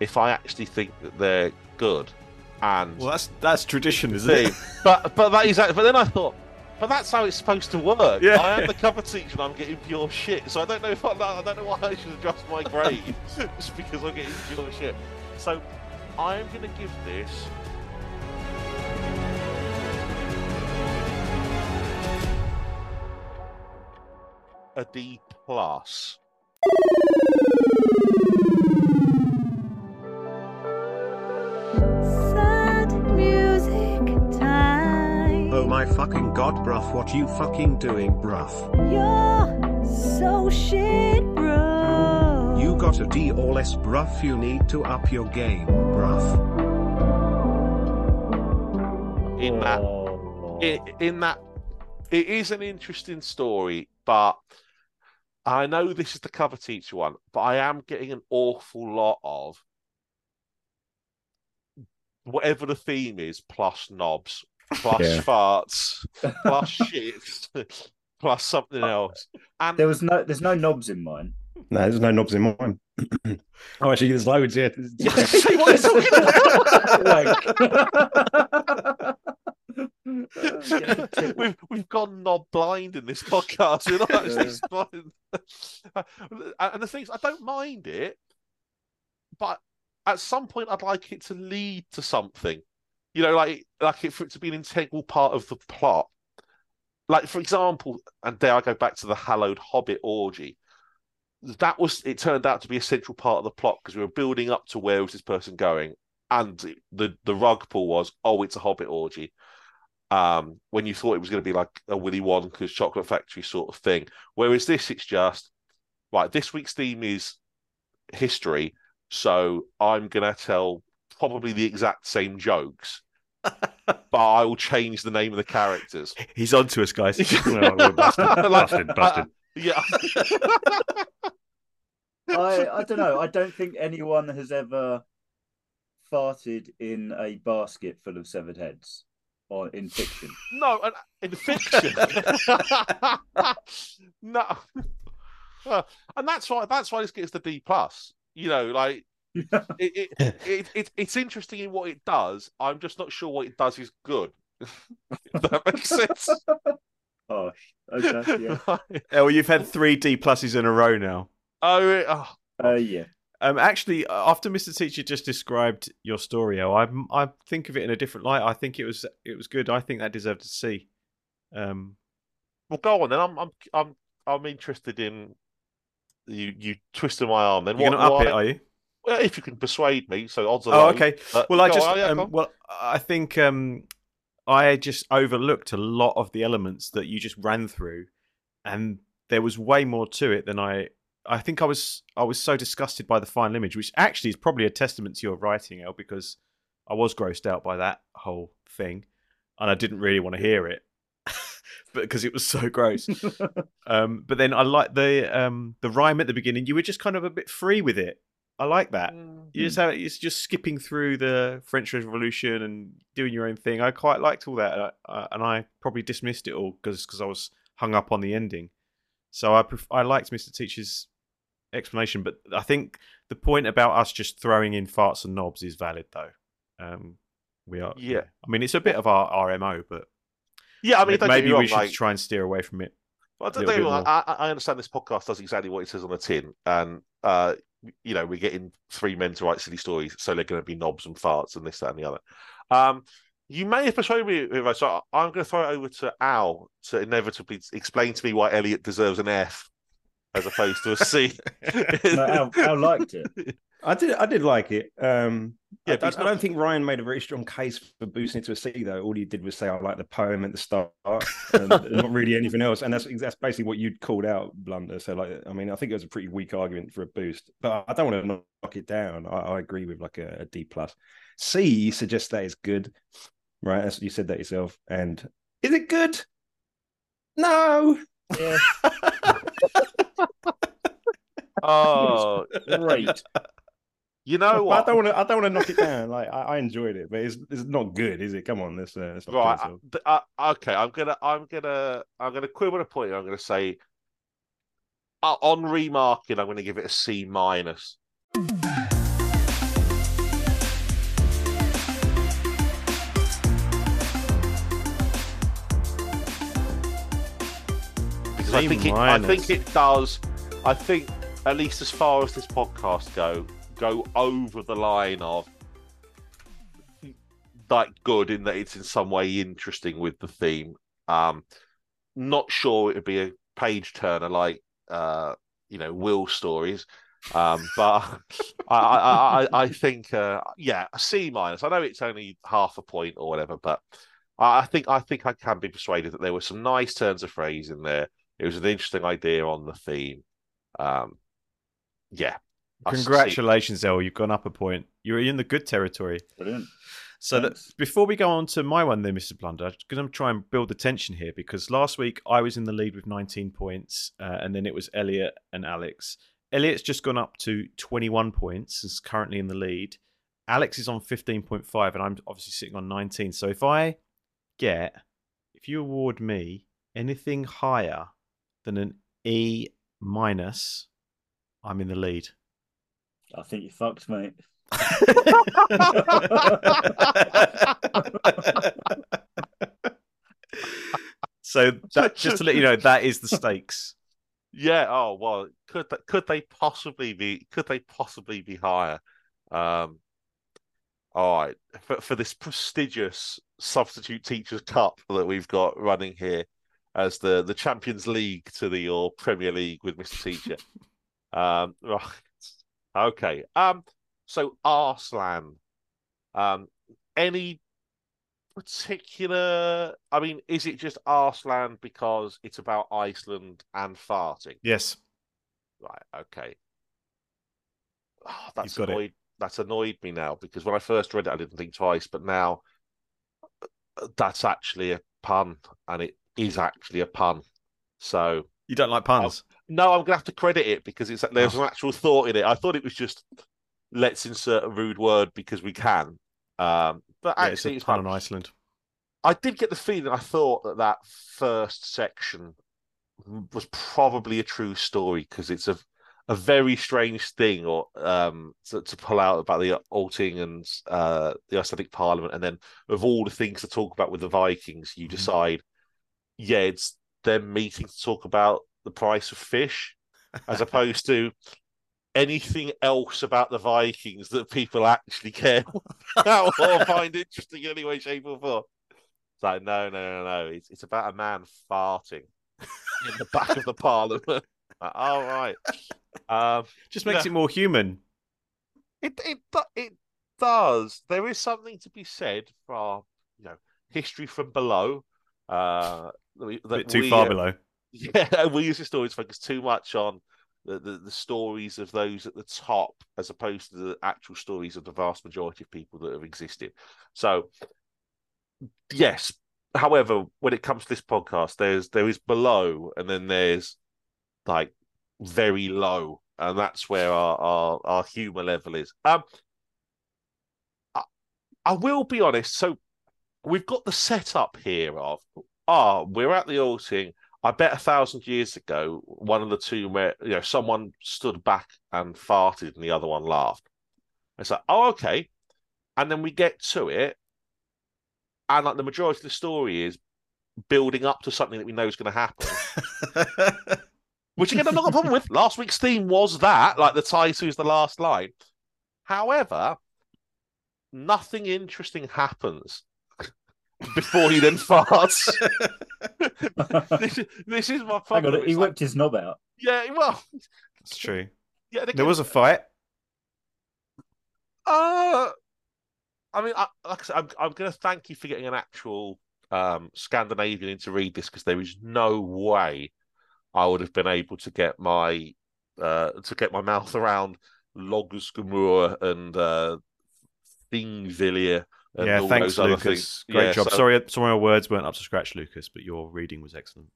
if I actually think that they're good. And Well, that's that's tradition, isn't it? but but that is but then I thought, but that's how it's supposed to work. Yeah. I am the cover teacher and I'm getting pure shit. So I don't know if I, I don't know why I should adjust my grade just because I'm getting pure shit. So I am going to give this. A D plus. My fucking god, bruv, what you fucking doing, bruv? You're so shit, bro. You got a D or less, bruv, you need to up your game, bruv. In that Oh. i in that it is an interesting story, but I know this is the cover teacher one, but I am getting an awful lot of whatever the theme is, plus knobs, plus Yeah. farts, plus shit, plus something else. And There was no, there's no knobs in mine. No, there's no knobs in mine. oh, actually, there's loads here. See what I'm talking about? Like- we've we've gone knob blind in this podcast. We're not actually spotting. and the thing is, I don't mind it, but at some point, I'd like it to lead to something. You know, like like it for it to be an integral part of the plot. Like, for example, and there I go back to the hallowed Hobbit orgy. That was it turned out to be a central part of the plot because we were building up to where was this person going, and the the rug pull was oh it's a Hobbit orgy um, when you thought it was going to be like a Willy Wonka's Chocolate Factory sort of thing. Whereas this, it's just right. This week's theme is history, so I'm going to tell probably the exact same jokes, but I will change the name of the characters. He's on to us, guys. Well, we're busted, Like, busted, busted. uh, yeah. I, I don't know. I don't think anyone has ever farted in a basket full of severed heads or in fiction. No, and- in fiction. no, Uh, and that's why that's why this gets the D plus. You know, like it, it, it, it it's interesting in what it does. I'm just not sure what it does is good. if that makes sense. Oh, okay, yeah. Oh, well, you've had three D pluses in a row now. oh, oh, Uh, yeah. Um, actually, after Mr. Teacher just described your story, oh, I I think of it in a different light. I think it was it was good. I think that deserved a C. Um, well, go on then. I'm I'm I'm I'm interested in you you twisting my arm. Then you're what? gonna up what- it, are you? Well, if you can persuade me, so odds are Oh, low, okay. Well, I just on, yeah, um, well, I think um, I just overlooked a lot of the elements that you just ran through, and there was way more to it than I. I think I was I was so disgusted by the final image, which actually is probably a testament to your writing, El, because I was grossed out by that whole thing, and I didn't really want to hear it, but because it was so gross. um, but then I like the um, the rhyme at the beginning. You were just kind of a bit free with it. I like that. Mm. You just have it's just skipping through the French Revolution and doing your own thing. I quite liked all that, and I, and I probably dismissed it all because I was hung up on the ending. So I pref- I liked Mr. Teacher's explanation, but I think the point about us just throwing in farts and knobs is valid, though. Um, we are, Yeah. I mean, it's a bit of our, our mo, but Yeah, I mean, maybe wrong, we should like, try and steer away from it. Well, I, little don't know. I, I I understand this podcast does exactly what it says on the tin, and uh, you know, we're getting three men to write silly stories, so they're going to be knobs and farts and this, that, and the other. Um, you may have persuaded me, Ivo, so I'm going to throw it over to Al to inevitably explain to me why Elliot deserves an F as opposed to a C. No, Al, Al liked it. I did. I did like it. Um, Yeah, I, I, I don't think Ryan made a very strong case for boosting it to a C. Though all he did was say, "I like the poem at the start," and not really anything else. And that's that's basically what you'd called out blunder. So, like, I mean, I think it was a pretty weak argument for a boost. But I don't want to knock it down. I, I agree with like a, a D plus. C suggests that it's good, right? That's, you said that yourself. And is it good? No. Yeah, Oh, great. You know But I don't want to. I don't want to knock it down. Like I, I enjoyed it, but it's it's not good, is it? Come on, let's uh, let's not Right. th- uh, okay. I'm gonna. I'm gonna. I'm gonna quibble a point. I'm gonna say. Uh, on remarking, I'm going to give it a C minus. Because I think it, I think it does. I think at least as far as this podcast go, go over the line of like good in that it's in some way interesting with the theme. Um, not sure it would be a page turner like uh, you know Will stories, um, but I, I, I, I think uh, yeah, a C minus. I know it's only half a point or whatever, but I think I think I can be persuaded that there were some nice turns of phrase in there. It was an interesting idea on the theme. Um, yeah, Congratulations, El. You've gone up a point. You're in the good territory. Brilliant. So that before we go on to my one, then, Mr. Blunder, I'm going to try and build the tension here because last week I was in the lead with 19 points, uh, and then it was Elliot and Alex. Elliot's just gone up to 21 points, is currently in the lead. Alex is on 15.5, and I'm obviously sitting on 19. So if I get, if you award me anything higher than an E minus, I'm in the lead. I think you fucked, mate. so that just to let you know, that is the stakes. Yeah. Oh well, could th- could they possibly be? Could they possibly be higher? Um. All right. For for this prestigious substitute teachers cup that we've got running here, as the the Champions League to the or Premier League with Mr. Teacher. um. Right. Okay. Um. So Arslan. Um. Any particular? I mean, is it just Arslan because it's about Iceland and farting? Yes. Right. Okay. Oh, that's got it. annoyed. That's annoyed me now because when I first read it, I didn't think twice, but now uh, that's actually a pun, and it is actually a pun. So You don't like puns? No, I'm gonna have to credit it because it's there's an actual thought in it. I thought it was just let's insert a rude word because we can. Um, but Yeah, it's actually, it's. Iceland. I did get the feeling I thought that that first section was probably a true story because it's a a very strange thing or um to, to pull out about the Althing and uh the Icelandic Parliament and then of all the things to talk about with the Vikings you Mhm. decide yeah it's them meeting to talk about the price of fish as opposed to anything else about the Vikings that people actually care about or find interesting in any way, shape, or form. It's like, no, no, no, no. It's, it's about a man farting in the back of the parliament. Like, oh, right. Um, Just makes Yeah. it more human. it, it, it does. There is something to be said for, you know, history from below. Uh, that we- A that bit too we, far uh, below. Yeah, we use historians focus too much on the, the, the stories of those at the top as opposed to the actual stories of the vast majority of people that have existed. So, yes. However, when it comes to this podcast, there's there is below, and then there's like very low, and that's where our our, our humor level is. Um, I, I will be honest. So, we've got the setup here of ah, we're at the Althing. I bet a thousand years ago, one of the two, where you know, someone stood back and farted, and the other one laughed. It's like, oh, okay. And then we get to it, and like the majority of the story is building up to something that we know is going to happen. Which again, I'm not got a problem with. Last week's theme was that, like the title is the last line. However, nothing interesting happens before he then farts. this, is, this is my Hang problem. on, he It's like- his knob out. yeah, well, That's true. yeah. There was a fight. Uh, I mean, I, like I said, I'm, I'm going to thank you for getting an actual um, Scandinavian in to read this because there is no way I would have been able to get my uh, to get my mouth around Lögsögumaður and uh, Thingvellir and yeah, thanks, Lucas. Great Yeah, job. so- Sorry, of my words weren't up to scratch, Lucas, but your reading was excellent.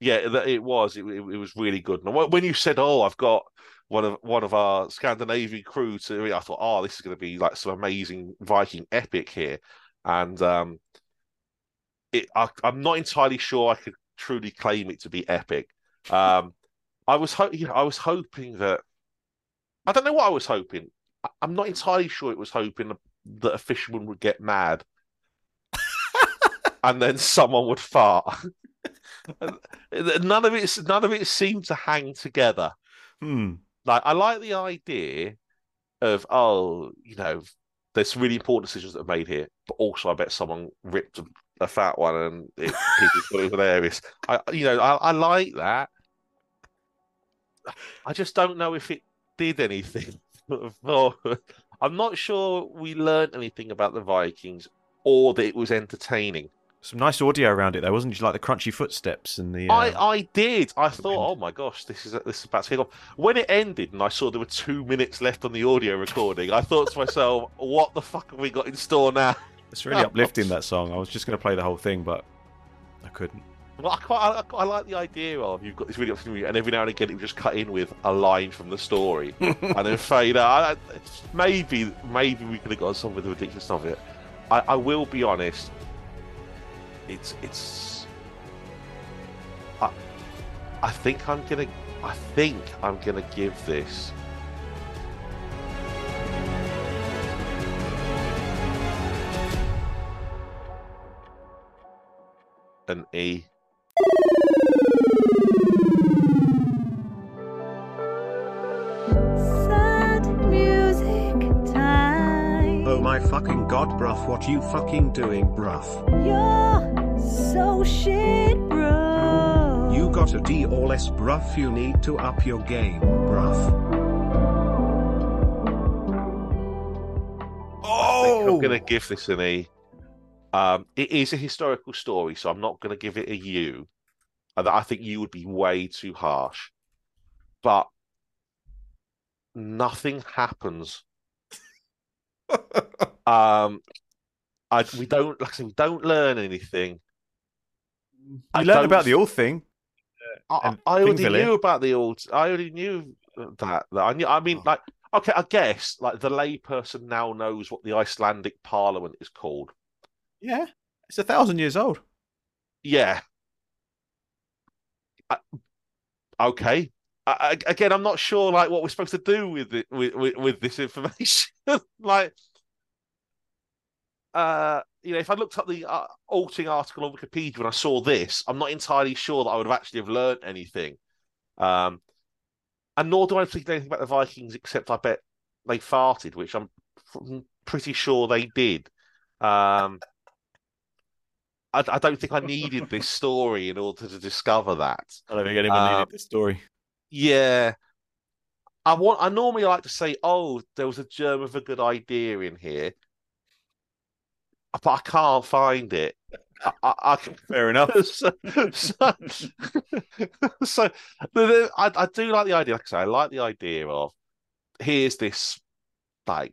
Yeah, it was. It, it, it was really good. And when you said, "Oh, I've got one of one of our Scandinavian crew," to I thought, "Oh, this is going to be like some amazing Viking epic here." And um, it, I, I'm not entirely sure I could truly claim it to be epic. Um, I was, ho- you know, I was hoping that I don't know what I was hoping. I, I'm not entirely sure it was hoping that a fisherman would get mad, and then someone would fart. none of it none of it seemed to hang together. Hmm. Like I like the idea of oh, you know, there's some really important decisions that are made here, but also I bet someone ripped a, fat one and it, it was hilarious. I you know, I, I like that. I just don't know if it did anything. for- I'm not sure we learned anything about the Vikings or that it was entertaining. Some nice audio around it, though, wasn't it? Like the crunchy footsteps and the. Uh, I, I did. I thought, oh my gosh, this is this is about to kick off. When it ended and I saw there were two minutes left on the audio recording, I thought to myself, what the fuck have we got in store now? It's really uplifting that song. I was just going to play the whole thing, but I couldn't. Well, I quite I, I like the idea of you've got this really music, and every now and again it would just cut in with a line from the story and then fade out. I, maybe maybe we could have got some with the ridiculousness of it. I, I will be honest. It's it's. I, I think I'm gonna. I think I'm gonna give this. An E. my fucking god, bruv, what you fucking doing, bruv? You're so shit, bro. You got a D or less, bruv, you need to up your game, bruv. I think Oh! I'm going to give this an E. Um, it is a historical story, so I'm not going to give it a U. And I think you would be way too harsh. But nothing happens. Um, I we don't like I said, we don't learn anything. I I learned about the old thing. I, I already knew about the old. I already knew that. that I knew. I mean, Oh. like, okay, I guess like the layperson now knows what the Icelandic Parliament is called. Yeah, it's a thousand years old. Yeah. I, okay. I, again, I'm not sure like what we're supposed to do with it with with, with this information. like, uh, you know, if I looked up the uh, Althing article on Wikipedia and I saw this, I'm not entirely sure that I would have actually have learned anything. Um, and nor do I think anything about the Vikings except I bet they farted, which I'm pr- pretty sure they did. Um, I, I don't think I needed this story in order to discover that. I don't think anyone Uh, needed this story. Yeah. I want I normally like to say, oh, there was a germ of a good idea in here. But I can't find it. I, I, I can Fair enough. so, so, so I, I do like the idea. Like I say, I like the idea of here's this like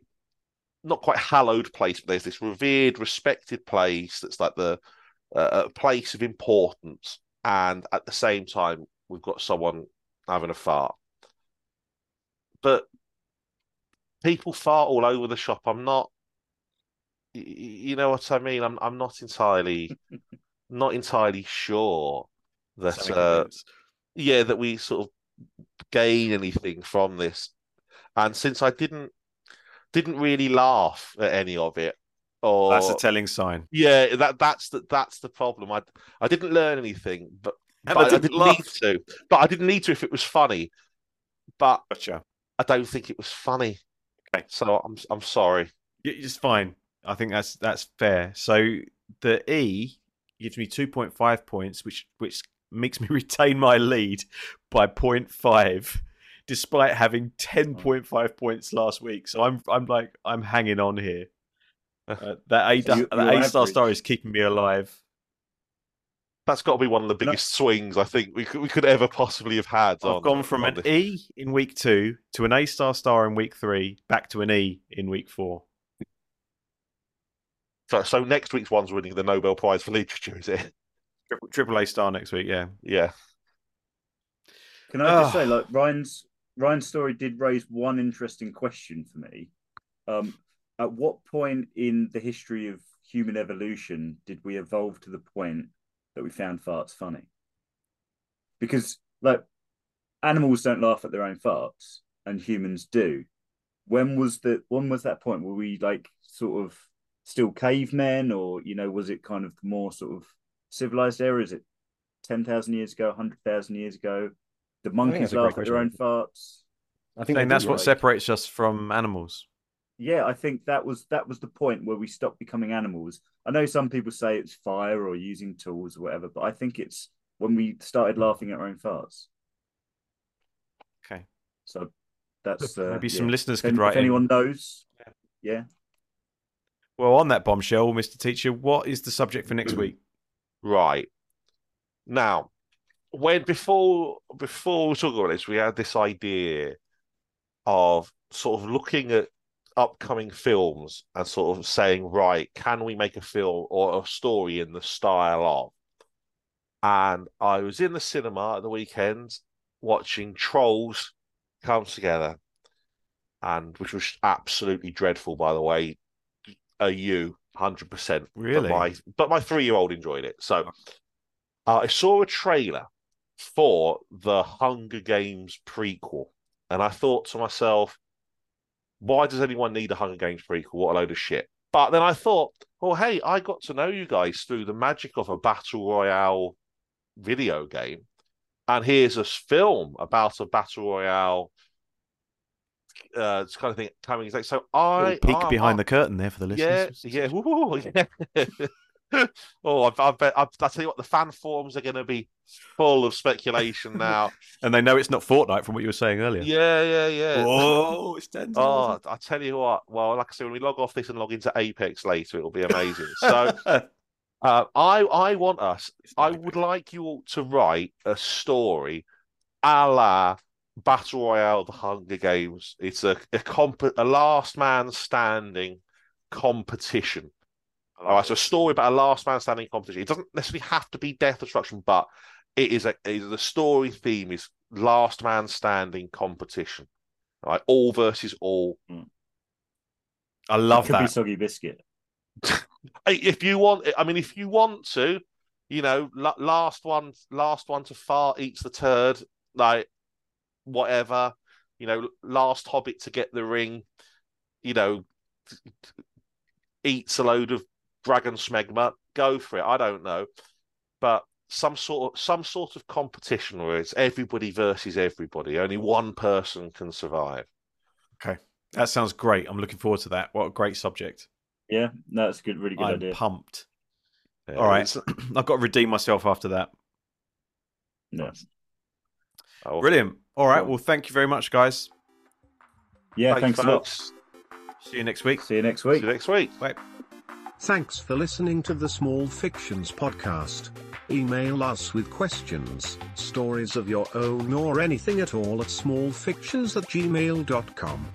not quite hallowed place, but there's this revered, respected place that's like the uh, a place of importance, and at the same time, we've got someone having a fart. But people fart all over the shop. I'm not. You know what I mean? I'm. I'm not entirely, not entirely sure that. Uh, yeah, that we sort of gain anything from this. And since I didn't didn't really laugh at any of it, or That's a telling sign. yeah, that that's the that's the problem. I I didn't learn anything, but, And but I didn't laugh. need to. But I didn't need to if it was funny. But Gotcha. I don't think it was funny. Okay. So I'm I'm sorry. It's fine. I think that's that's fair. So the E gives me two point five points, which which makes me retain my lead by 0.5. despite having ten point five points last week. So I'm I'm like I'm hanging on here. Uh, that A you- that A star star is keeping me alive. That's got to be one of the biggest swings I think we could, we could ever possibly have had. I've on- gone from on an this. E in week two to an A star star in week three, back to an E in week four. So, so next week's one's winning the Nobel Prize for Literature, is it? Triple, triple A star next week. Yeah. Yeah. Can I just Ah. say, like Ryan's Ryan's story did raise one interesting question for me. Um, at what point in the history of human evolution did we evolve to the point that we found farts funny? Because like animals don't laugh at their own farts, and humans do. When was the when was that point? Were we like sort of still cavemen, or you know, was it kind of more sort of civilized era? Is it ten thousand years ago, hundred thousand years ago? The monkeys that's a great laugh at their own farts. I think And they that's what separates us from animals. Yeah, I think that was that was the point where we stopped becoming animals. I know some people say it's fire or using tools or whatever, but I think it's when we started laughing at our own farts. Okay. So that's uh, Maybe yeah. some listeners If, could any- write if in. anyone knows, yeah. Well, on that bombshell, Mr. Teacher, what is the subject for next week? Right. Now, when before before we talk about this, we had this idea of sort of looking at upcoming films and sort of saying, right, can we make a film or a story in the style of? And I was in the cinema at the weekend watching Trolls come together, and which was absolutely dreadful, by the way. A you, hundred percent. Really? But my but my three year old enjoyed it. So uh, I saw a trailer for the Hunger Games prequel, and I thought to myself, why does anyone need a Hunger Games prequel? What a load of shit. But then I thought, well, hey, I got to know you guys through the magic of a battle royale video game, and here's a film about a battle royale. Uh, kind of thing coming. So I peek behind I- the curtain there for the yeah, listeners. yeah, Ooh, yeah. oh, I, I bet. I, I tell you what, the fan forums are going to be full of speculation now. And they know it's not Fortnite from what you were saying earlier. yeah, yeah, yeah. Oh, it's ten. Oh, I tell you what. Well, like I said, when we log off this and log into Apex later, it'll be amazing. so, uh, I, I want us. I would like you all to write a story, a la Battle Royale: The Hunger Games. It's a a, comp- a last man standing competition. All right, so a story about a last man standing competition. It doesn't necessarily have to be death destruction, but it is a it is the story theme is last man standing competition. All right, all versus all. Hmm. I love Could be that. soggy biscuit. If you want, I mean, if you want to, you know, last one, last one to fart eats the turd, like whatever. You know, last hobbit to get the ring. You know, eats a load of dragon smegma. Go for it. I don't know, but some sort of some sort of competition where it's everybody versus everybody. Only one person can survive. Okay, that sounds great. I'm looking forward to that. What a great subject. Yeah, that's a good, really good I'm idea. pumped. Yeah, All right. I've got to redeem myself after that. No. oh, Brilliant. All right. Cool. Well, thank you very much, guys. Yeah, thanks, a lot. See you next week. See you next week. See week. you next week. Thanks for listening to the Small Fictions podcast. Email us with questions, stories of your own, or anything at all at smallfictions at gmail.com.